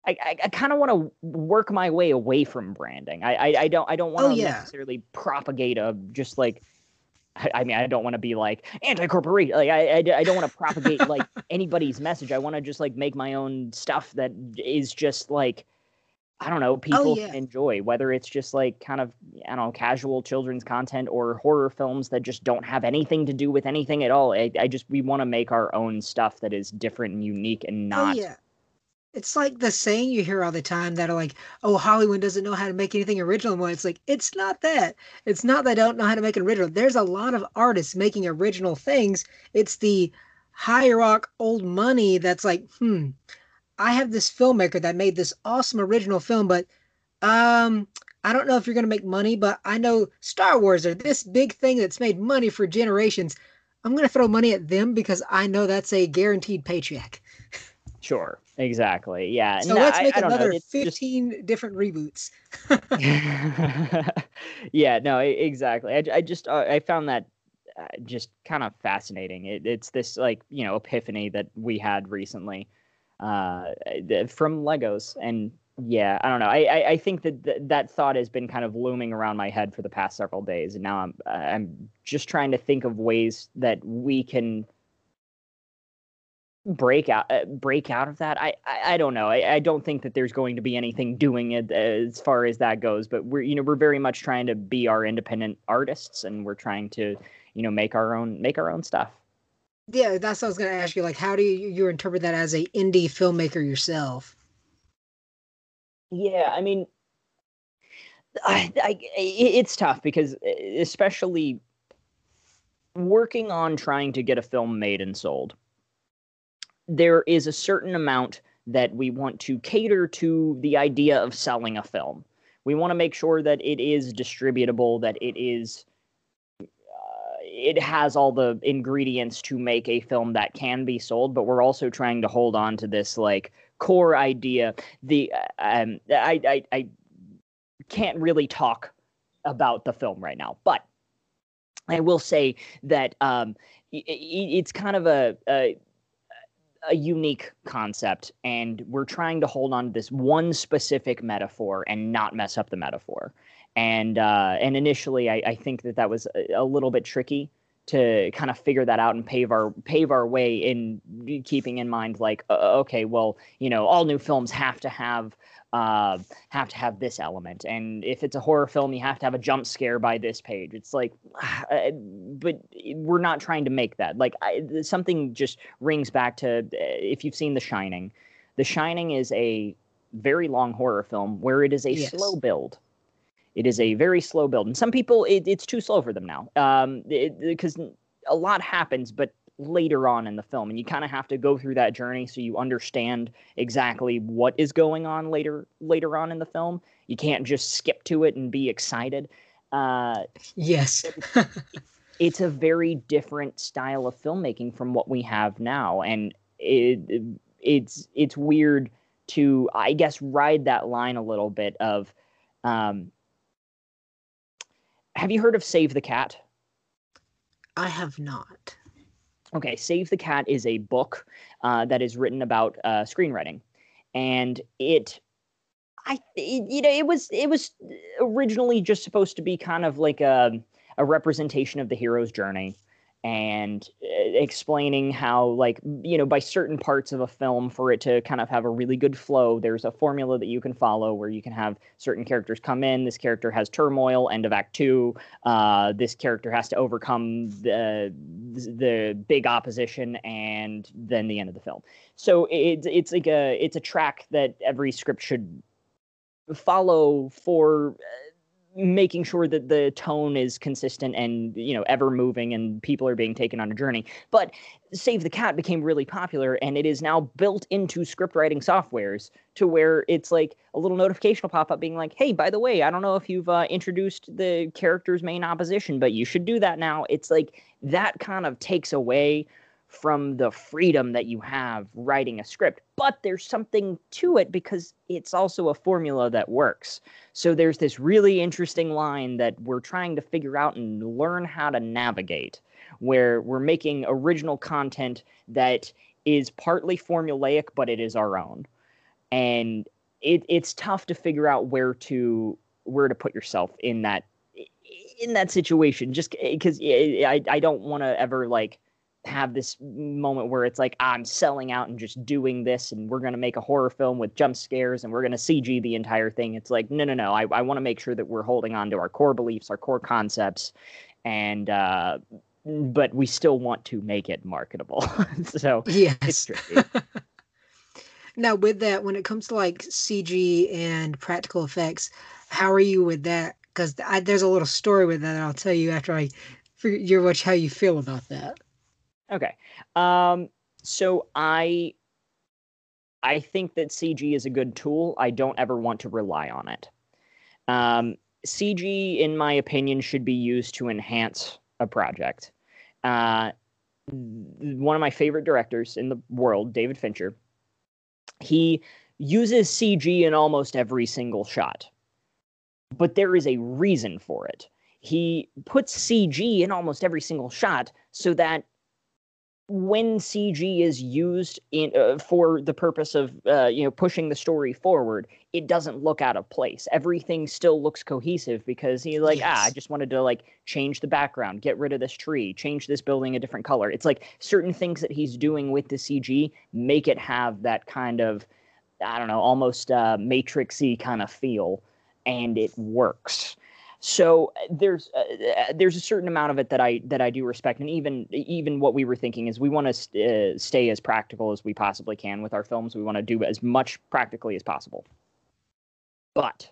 I, I, I kind of want to work my way away from branding. I, I, I don't, I don't want to Oh, yeah. necessarily propagate a just like, I, I mean, I don't want to be like anti-corporate. Like, I, I, I don't want to propagate like *laughs* anybody's message. I want to just like make my own stuff that is just like, I don't know, oh, people Oh, yeah. can enjoy, whether it's just like kind of, I don't know, casual children's content or horror films that just don't have anything to do with anything at all. I, I just, we want to make our own stuff that is different and unique and oh, not. Oh yeah. It's like the saying you hear all the time that are like, "Oh, Hollywood doesn't know how to make anything original." Well, it's like it's not that. It's not that I don't know how to make an original. There's a lot of artists making original things. It's the high rock old money that's like, hmm, I have this filmmaker that made this awesome original film, but um, I don't know if you're gonna make money, but I know Star Wars are this big thing that's made money for generations. I'm to throw money at them because I know that's a guaranteed paycheck. Sure, exactly. Yeah. So no, let's make I don't another it's just- 15 different reboots. *laughs* yeah, no, exactly. I, I just uh, I found that uh, just kind of fascinating. It, it's this like you know epiphany that we had recently uh, from Legos, and yeah, I don't know. I I, I think that th- that thought has been kind of looming around my head for the past several days, and now I'm I'm just trying to think of ways that we can break out uh, break out of that I, I i don't know I, I don't think that there's going to be anything doing it as far as that goes but we're you know we're very much trying to be our independent artists and we're trying to you know make our own make our own stuff Yeah, that's what I was going to ask you. Like, how do you, you interpret that as a indie filmmaker yourself? yeah i mean I, I it's tough because especially working on trying to get a film made and sold there is a certain amount that we want to cater to the idea of selling a film. We want to make sure that it is distributable that it is uh, it has all the ingredients to make a film that can be sold but we're also trying to hold on to this like core idea. The uh, um i i, I can't really talk about the film right now but i will say that um i- i- it's kind of a, a a unique concept and we're trying to hold on to this one specific metaphor and not mess up the metaphor. And uh, and initially I, I think that that was a, a little bit tricky to kind of figure that out and pave our pave our way in keeping in mind like uh, okay well you know all new films have to have uh, have to have this element and if it's a horror film you have to have a jump scare by this page. It's like *sighs* uh, but we're not trying to make that. Like I, something just rings back to uh, if you've seen the shining. The shining is a very long horror film where it is a Yes. slow build it is a very slow build and some people it, it's too slow for them now. Um because a lot happens but later on in the film and you kind of have to go through that journey so you understand exactly what is going on later later on in the film. You can't just skip to it and be excited. Uh Yes. *laughs* it's a very different style of filmmaking from what we have now and it, it's it's weird to i guess ride that line a little bit of um have you heard of save the cat? I have not. Okay, Save the Cat is a book uh, that is written about uh, screenwriting, and it, I, it, you know, it was it was originally just supposed to be kind of like a a representation of the hero's journey, and uh, explaining how like you know by certain parts of a film for it to kind of have a really good flow there's a formula that you can follow where you can have certain characters come in this character has turmoil end of act two uh, this character has to overcome the the big opposition and then the end of the film. So it's it's like a it's a track that every script should follow for uh, making sure that the tone is consistent and you know ever moving and people are being taken on a journey. But save the cat became really popular and it is now built into script writing softwares to where it's like a little notification will pop up being like hey by the way i don't know if you've uh, introduced the character's main opposition but you should do that now. It's like that kind of takes away from the freedom that you have writing a script but there's something to it because it's also a formula that works. So there's this really interesting line that we're trying to figure out and learn how to navigate where we're making original content that is partly formulaic but it is our own. And it, it's tough to figure out where to where to put yourself in that in that situation just because I, I don't want to ever like have this moment where it's like I'm selling out and just doing this, and we're going to make a horror film with jump scares and we're going to CG the entire thing. It's like, no, no, no. I, I want to make sure that we're holding on to our core beliefs, our core concepts, and, uh, but we still want to make it marketable. *laughs* so it's Yes. tricky. *laughs* now, with that, when it comes to like CG and practical effects, how are you with that? Because there's a little story with that I'll tell you after I figure out how you feel about that. Okay. Um, so I I think that CG is a good tool. I don't ever want to rely on it. Um, CG, in my opinion, should be used to enhance a project. Uh, one of my favorite directors in the world, David Fincher, he uses CG in almost every single shot. But there is a reason for it. He puts CG in almost every single shot so that when CG is used in uh, for the purpose of uh, you know pushing the story forward, it doesn't look out of place. Everything still looks cohesive because he's like, ah, I just wanted to like change the background, get rid of this tree, change this building a different color. It's like certain things that he's doing with the CG make it have that kind of I don't know, almost uh, matrixy kind of feel, and it works. So uh, there's uh, uh, there's a certain amount of it that I that I do respect, and even even what we were thinking is we want to st- uh, stay as practical as we possibly can with our films. We want to do as much practically as possible, but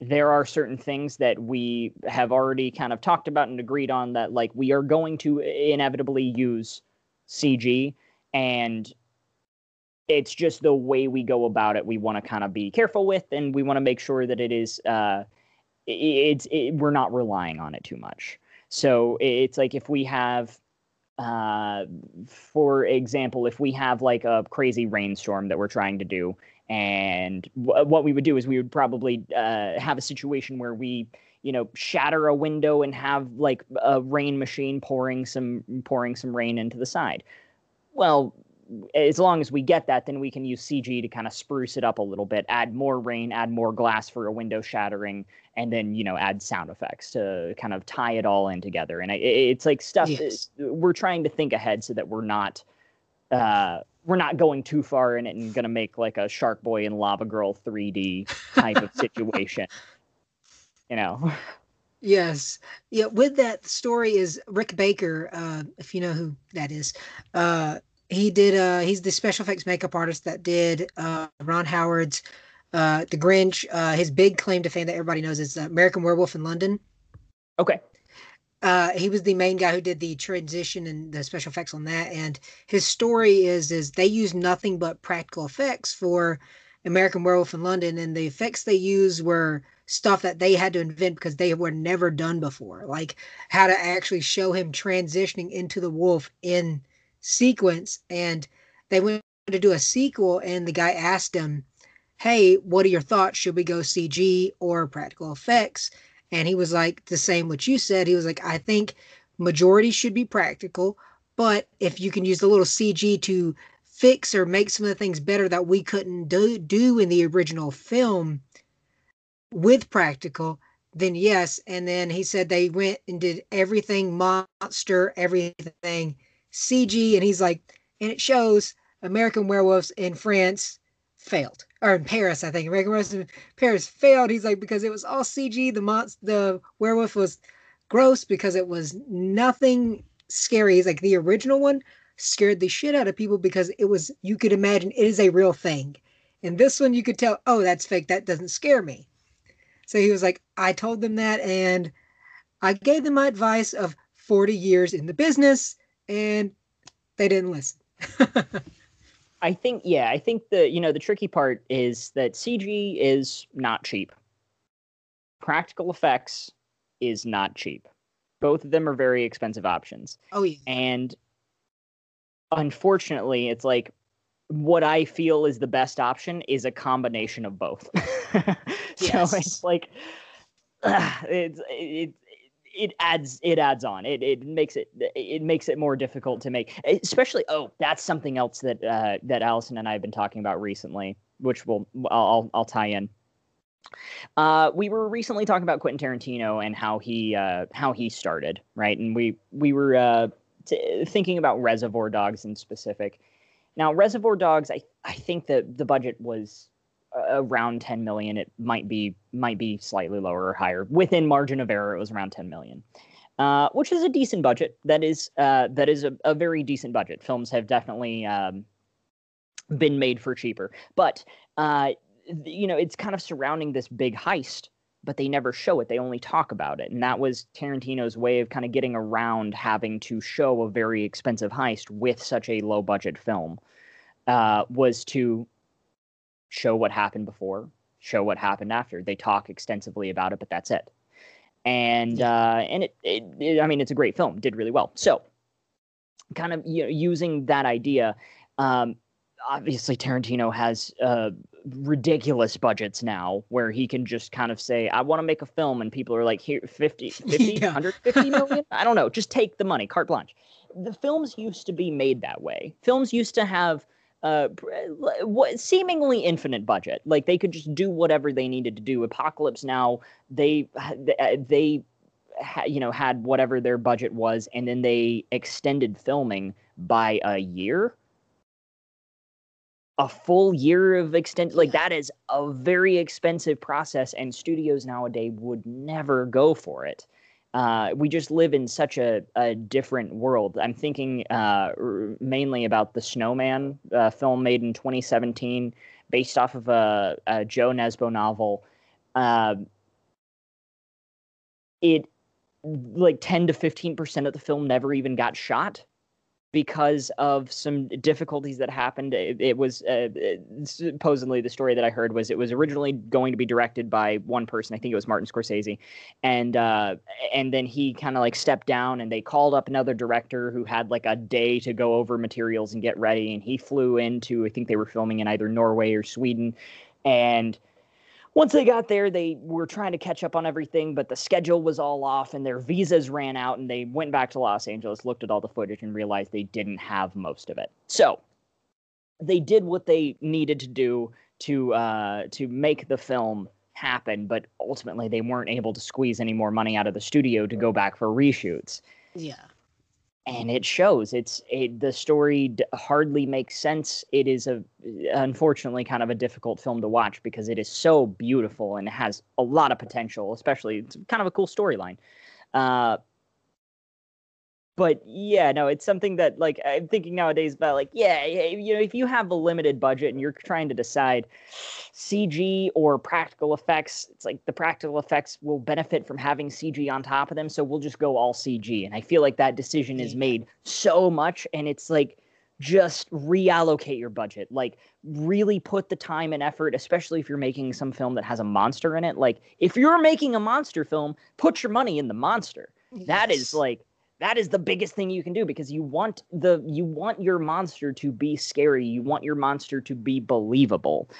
there are certain things that we have already kind of talked about and agreed on that like we are going to inevitably use CG and it's just the way we go about it we want to kind of be careful with and we want to make sure that it is uh it's it, we're not relying on it too much. So it's like if we have uh for example if we have like a crazy rainstorm that we're trying to do and w- what we would do is we would probably uh have a situation where we you know shatter a window and have like a rain machine pouring some pouring some rain into the side. Well as long as we get that, then we can use CG to kind of spruce it up a little bit, add more rain, add more glass for a window shattering, and then you know add sound effects to kind of tie it all in together. And it, it's like stuff Yes. we're trying to think ahead so that we're not uh, we're not going too far in it and gonna make like a Shark Boy and Lava Girl 3D type of situation. *laughs* You know, Yes. Yeah, with that story is Rick Baker, uh, if you know who that is. Uh he did uh he's the special effects makeup artist that did uh Ron Howard's uh The Grinch. Uh his big claim to fame that everybody knows is uh, American Werewolf in London. okay, Uh he was the main guy who did the transition and the special effects on that and his story is is they use nothing but practical effects for American Werewolf in London and the effects they use were stuff that they had to invent because they were never done before like how to actually show him transitioning into the wolf in sequence and they went to do a sequel and the guy asked him hey what are your thoughts? Should we go cg or practical effects? And he was like the same what you said. He was like i think majority should be practical but if you can use a little cg to fix or make some of the things better that we couldn't do, do in the original film with practical then yes. And then he said they went and did everything monster everything cg and he's like and it shows american werewolves in france failed or in paris i think. Werewolves in paris failed. He's like because it was all cg the monst- the werewolf was gross because it was nothing scary. He's like the original one scared the shit out of people because it was you could imagine it is a real thing. And this one you could tell oh that's fake. That doesn't scare me. So he was like, I told them that, and I gave them my advice of 40 years in the business, and they didn't listen. *laughs* I think yeah, I think the you know the tricky part is that CG is not cheap. Practical effects is not cheap. Both of them are very expensive options. oh, yeah. And unfortunately, it's like what I feel is the best option is a combination of both. *laughs* so Yes. it's like *clears throat* it's it it adds it adds on. It it makes it it makes it more difficult to make. Especially oh, that's something else that uh, that Allison and I have been talking about recently, which will I'll I'll, tie in. Uh, we were recently talking about Quentin Tarantino and how he uh, how he started, right? And we we were uh, t- thinking about Reservoir Dogs in specific. Now, Reservoir Dogs, I I think that the budget was uh, around 10 million. It might be might be slightly lower or higher. Within margin of error, it was around 10 million, uh, which is a decent budget. That is uh, that is a, a very decent budget. Films have definitely um, been made for cheaper, but uh, you know it's kind of surrounding this big heist but they never show it. They only talk about it. And that was Tarantino's way of kind of getting around having to show a very expensive heist with such a low budget film. Uh, was to show what happened before, show what happened after. They talk extensively about it, but that's it. And uh, and it, it, it, I mean, it's a great film. Did really well. So kind of you know, using that idea. Um, obviously, Tarantino has uh, ridiculous budgets now where he can just kind of say, I want to make a film, and people are like, here, 50, *laughs* 50 Yeah. 150 million? *laughs* I don't know. Just take the money, carte blanche. The films used to be made that way. Films used to have uh, what seemingly infinite budget. Like they could just do whatever they needed to do. Apocalypse Now, they they, they you know had whatever their budget was, and then they extended filming by a year. A full year of extend like that is a very expensive process, and studios nowadays would never go for it. Uh, we just live in such a, a different world. I'm thinking uh, mainly about the Snowman uh, film made in 2017, based off of a, a Jo Nesbø novel. Uh, it like 10 to 15 percent of the film never even got shot because of some difficulties that happened. It, it was uh, it- supposedly the story that I heard was it was originally going to be directed by one person. I think it was Martin Scorsese, and uh, and then he kind of like stepped down, and they called up another director who had like a day to go over materials and get ready, and he flew into I think they were filming in either Norway or Sweden, and once they got there, they were trying to catch up on everything, but the schedule was all off and their visas ran out. And they went back to Los Angeles, looked at all the footage, and realized they didn't have most of it. So they did what they needed to do to uh, to make the film happen, but ultimately they weren't able to squeeze any more money out of the studio to go back for reshoots Yeah. And it shows. It's it, the story hardly makes sense. It is a unfortunately kind of a difficult film to watch because it is so beautiful and has a lot of potential especially it's kind of a cool storyline. Uh but yeah no it's something that like i'm thinking nowadays about like yeah you know if you have a limited budget and you're trying to decide cg or practical effects it's like the practical effects will benefit from having cg on top of them so we'll just go all cg and i feel like that decision is made so much and it's like just reallocate your budget like really put the time and effort especially if you're making some film that has a monster in it like if you're making a monster film put your money in the monster. That is like that is the biggest thing you can do because you want the you want your monster to be scary. You want your monster to be believable.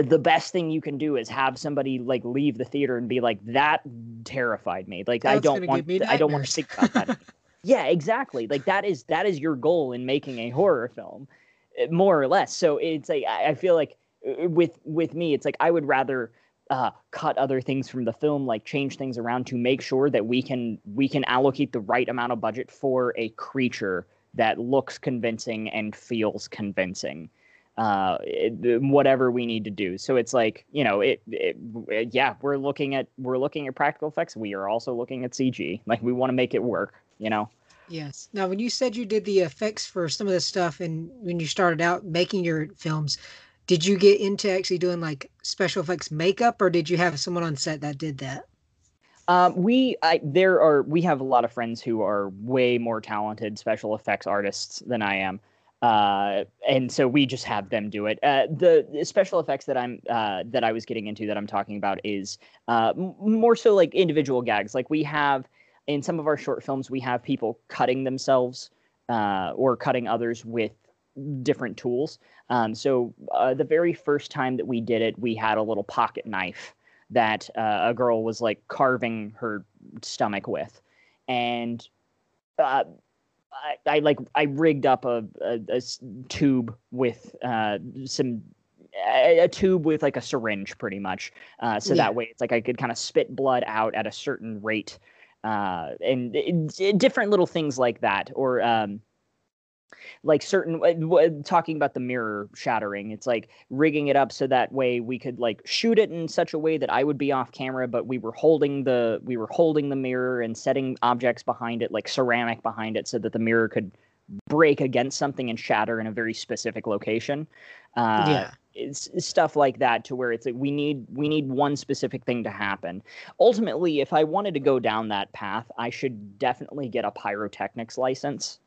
The best thing you can do is have somebody like leave the theater and be like that terrified me. Like i don't want i don't want to think about that *laughs* yeah exactly. Like that is that is your goal in making a horror film uh, more or less. So it's like i, I feel like uh, with with me it's like i would rather uh, cut other things from the film, like change things around to make sure that we can we can allocate the right amount of budget for a creature that looks convincing and feels convincing. Uh, it- whatever we need to do. So it's like you know, it, it, it- Yeah, we're looking at we're looking at practical effects. We are also looking at CG. Like we want to make it work. You know. Yes. Now, when you said you did the effects for some of this stuff, and when you started out making your films, did you get into actually doing like special effects makeup, or did you have someone on set that did that? Um, we I, there are we have a lot of friends who are way more talented special effects artists than I am, uh, and so we just have them do it. Uh, the, the special effects that I'm uh, that I was getting into that I'm talking about is uh, m- more so like individual gags. Like we have in some of our short films, we have people cutting themselves uh, or cutting others with different tools. Um, so uh, the very first time that we did it, we had a little pocket knife that uh, a girl was like carving her stomach with, and uh, I, I like I rigged up a tube with uh, some a, a tube with like a syringe, pretty much. Uh, so Yeah. that way, it's like I could kind of spit blood out at a certain rate, uh, and it, it- different little things like that, or um, like certain talking about the mirror shattering it's like rigging it up so that way we could like shoot it in such a way that i would be off camera but we were holding the we were holding the mirror and setting objects behind it like ceramic behind it so that the mirror could break against something and shatter in a very specific location. Uh, yeah. it's it's stuff like that to where it's like we need we need one specific thing to happen. Ultimately if i wanted to go down that path i should definitely get a pyrotechnics license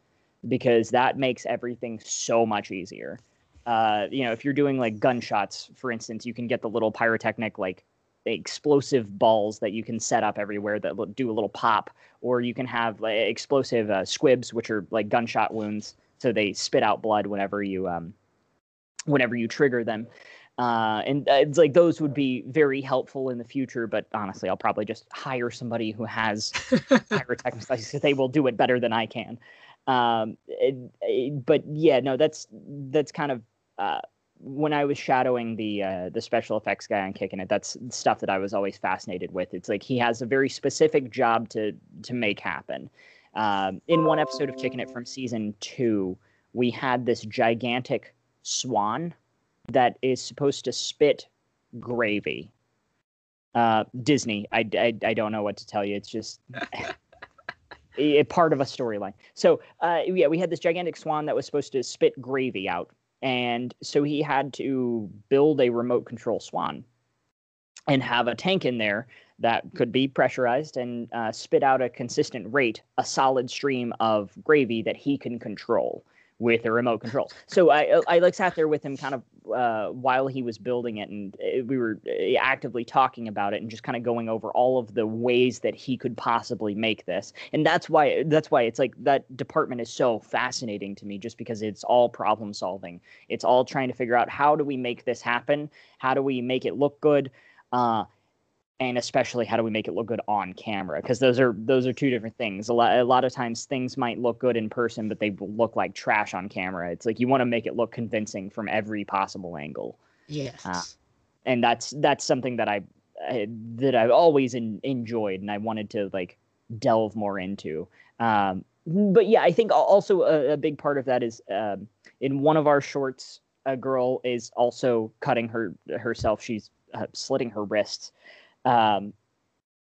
because that makes everything so much easier uh, you know if you're doing like gunshots for instance you can get the little pyrotechnic like explosive balls that you can set up everywhere that do a little pop, or you can have like, explosive uh, squibs, which are like gunshot wounds, so they spit out blood whenever you um, whenever you trigger them. Uh, and uh, it's like those would be very helpful in the future, but honestly, I'll probably just hire somebody who has *laughs* pyrotechnics because they will do it better than I can. Um, it, it, but yeah, no, that's that's kind of uh, when I was shadowing the uh, the special effects guy on Kickin' It. That's stuff that I was always fascinated with. It's like he has a very specific job to to make happen. Um, in one episode of Kickin' It from season two, we had this gigantic swan that is supposed to spit gravy. Uh, Disney, I, I, I don't know what to tell you. It's just *laughs* a, part of a storyline. So uh, yeah, we had this gigantic swan that was supposed to spit gravy out, and so he had to build a remote control swan and have a tank in there that could be pressurized and uh, spit out a consistent rate, a solid stream of gravy that he can control with a remote control. So I I like sat there with him kind of uh, while he was building it, and uh, we were uh, actively talking about it and just kind of going over all of the ways that he could possibly make this. And that's why that's why it's like that department is so fascinating to me, just because it's all problem solving. It's all trying to figure out how do we make this happen, how do we make it look good. Uh, and especially how do we make it look good on camera? Because those are those are two different things. A lot a lot of times things might look good in person but they look like trash on camera. It's like you want to make it look convincing from every possible angle. Yes. Uh, and that's that's something that i, I that i've always in, enjoyed and i wanted to like delve more into. Um, but yeah i think also a, a big part of that is um, in one of our shorts a girl is also cutting her herself. She's uh, slitting her wrists um,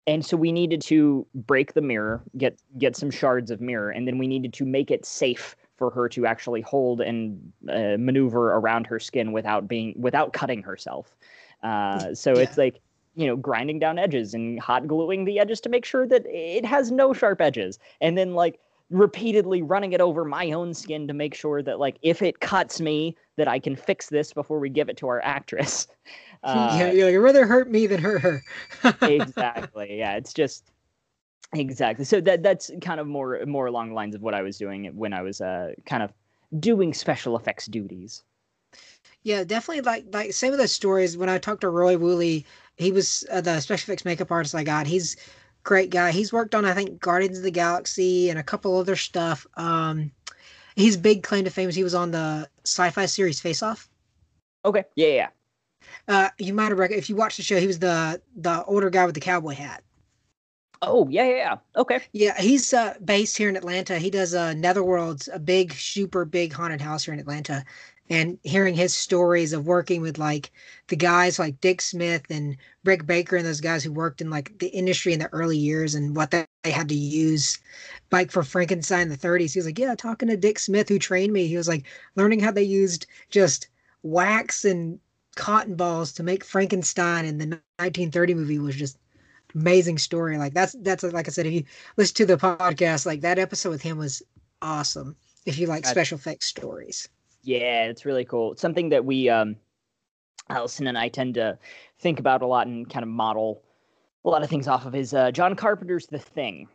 and so we needed to break the mirror, get get some shards of mirror, and then we needed to make it safe for her to actually hold and uh, maneuver around her skin without being without cutting herself. Uh, *laughs* so yeah. it's like you know grinding down edges and hot gluing the edges to make sure that it has no sharp edges, and then like repeatedly running it over my own skin to make sure that like if it cuts me that I can fix this before we give it to our actress. *laughs* Uh, yeah, you're like, rather hurt me than hurt her. *laughs* exactly. Yeah, it's just exactly. So that that's kind of more more along the lines of what I was doing when I was uh kind of doing special effects duties. Yeah, definitely. Like like same with those stories. When I talked to Roy Wooley, he was uh, the special effects makeup artist I got. He's great guy. He's worked on I think Guardians of the Galaxy and a couple other stuff. Um, his big claim to fame is he was on the sci-fi series Face Off. Okay. Yeah, yeah. Uh, you might have rec- if you watched the show, he was the the older guy with the cowboy hat. Oh yeah, yeah, yeah. Okay. Yeah, he's uh, based here in Atlanta. He does uh, Netherworlds, a big, super big haunted house here in Atlanta. And hearing his stories of working with like the guys like Dick Smith and Rick Baker and those guys who worked in like the industry in the early years and what they, they had to use, like for Frankenstein in the 30s. He was like, yeah, talking to Dick Smith who trained me. He was like learning how they used just wax and cotton balls to make Frankenstein in the 1930 movie was just amazing story. Like that's that's like I said, if you listen to the podcast, like that episode with him was awesome. If you like special effects stories, yeah, it's really cool. It's something that we, um, Allison and I, tend to think about a lot and kind of model a lot of things off of is uh, John Carpenter's The Thing.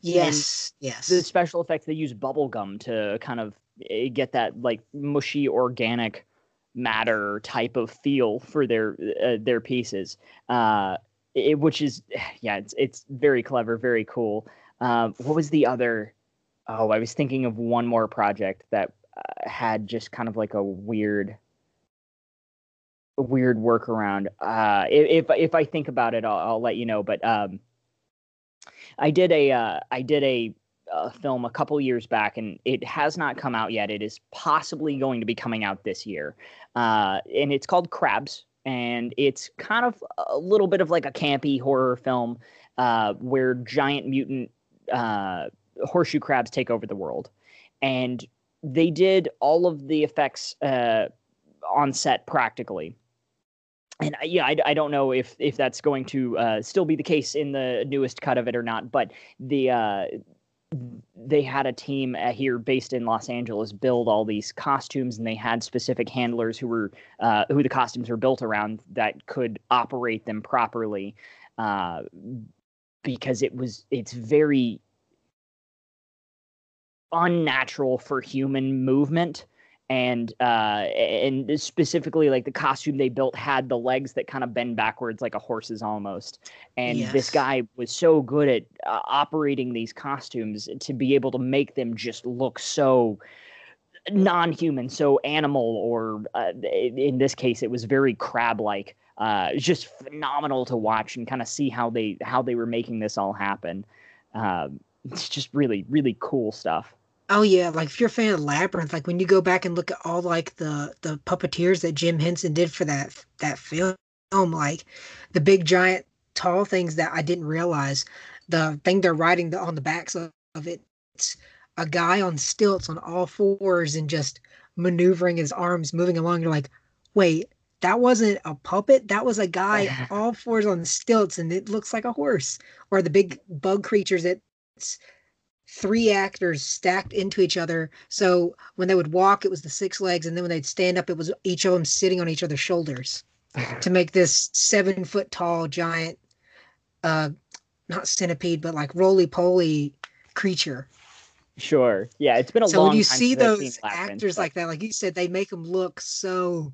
Yes, and yes. The special effects they use bubble gum to kind of eh, get that like mushy organic matter type of feel for their uh, their pieces, uh, it, which is yeah, it's it's very clever, very cool. Um, what was the other? Oh, I was thinking of one more project that uh, had just kind of like a weird weird workaround. Uh, if if I think about it, I'll, I'll let you know. But um, I did a uh, I did a a film a couple years back, and it has not come out yet. It is possibly going to be coming out this year, uh, and it's called Crabs, and it's kind of a little bit of like a campy horror film uh, where giant mutant uh, horseshoe crabs take over the world, and they did all of the effects uh, on set practically and yeah, I, I don't know if if that's going to uh, still be the case in the newest cut of it or not. But the uh, they had a team uh, here based in Los Angeles build all these costumes, and they had specific handlers who were uh, who the costumes were built around that could operate them properly, uh, because it was it's very unnatural for human movement. And uh and specifically like the costume they built had the legs that kind of bend backwards like a horse's almost. And yes. this guy was so good at uh, operating these costumes to be able to make them just look so non-human so animal or uh, in this case it was very crab-like uh just phenomenal to watch and kind of see how they how they were making this all happen. Uh, it's just really really cool stuff Oh yeah, like if you're a fan of Labyrinth, like when you go back and look at all like the the puppeteers that Jim Henson did for that that film, like the big giant tall things that I didn't realize, the thing they're riding the, on the backs of, of it, it's a guy on stilts on all fours and just maneuvering his arms, moving along. You're like, wait, that wasn't a puppet. That was a guy *laughs* all fours on stilts, and it looks like a horse. Or the big bug creatures that three actors stacked into each other. So when they would walk, it was the six legs, and then when they'd stand up, it was each of them sitting on each other's shoulders to *laughs* make this seven foot tall giant, uh, not centipede, but like roly poly creature. Sure. Yeah, it's been a so long. when you see those actors but... like that, like you said, they make them look so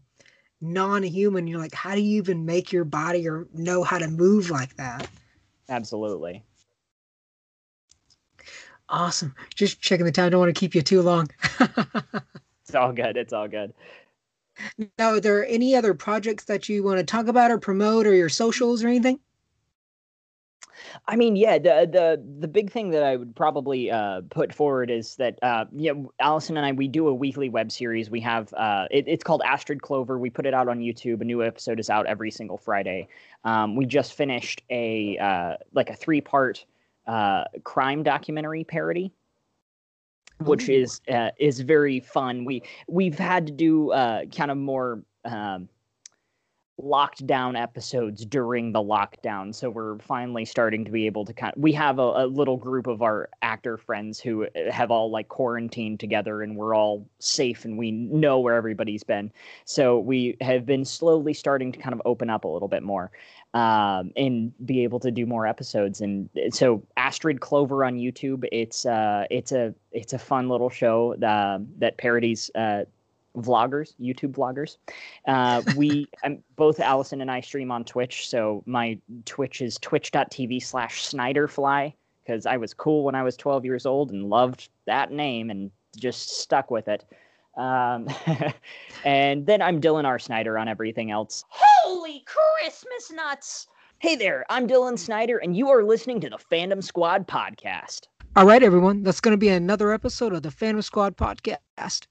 non-human. You're like, how do you even make your body or know how to move like that? Absolutely. Awesome. Just checking the time. Don't want to keep you too long. *laughs* it's all good. It's all good. Now, are there any other projects that you want to talk about or promote or your socials or anything? I mean, yeah, the the the big thing that I would probably uh, put forward is that uh, yeah, Allison and I we do a weekly web series. We have uh, it, it's called Astrid Clover. We put it out on YouTube. A new episode is out every single Friday. Um, we just finished a uh, like a three part uh, crime documentary parody, which Ooh. is uh, is very fun. We we've had to do uh, kind of more um, locked down episodes during the lockdown so we're finally starting to be able to kind of, we have a, a, little group of our actor friends who uh, have all like quarantined together and we're all safe and we know where everybody's been so we have been slowly starting to kind of open up a little bit more um, and be able to do more episodes and so astrid clover on youtube it's uh it's a it's a fun little show uh, that parodies uh, vloggers, YouTube vloggers. Uh, we, *laughs* um, both Allison and I stream on Twitch. So my Twitch is twitch.tv slash Snyderfly because I was cool when I was 12 years old and loved that name and just stuck with it. Um, *laughs* and then I'm Dylan R. Snyder on everything else. Holy Christmas nuts! Hey there, I'm Dylan Snyder, and you are listening to the Fandom Squad podcast. All right, everyone, that's going to be another episode of the Fandom Squad podcast.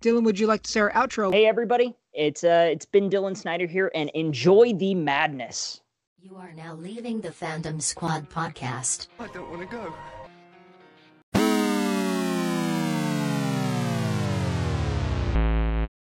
Dylan, would you like to say our outro? Hey everybody, it's uh it's been Dylan Snyder here and enjoy the madness. You are now leaving the Fandom Squad podcast. I don't want to go.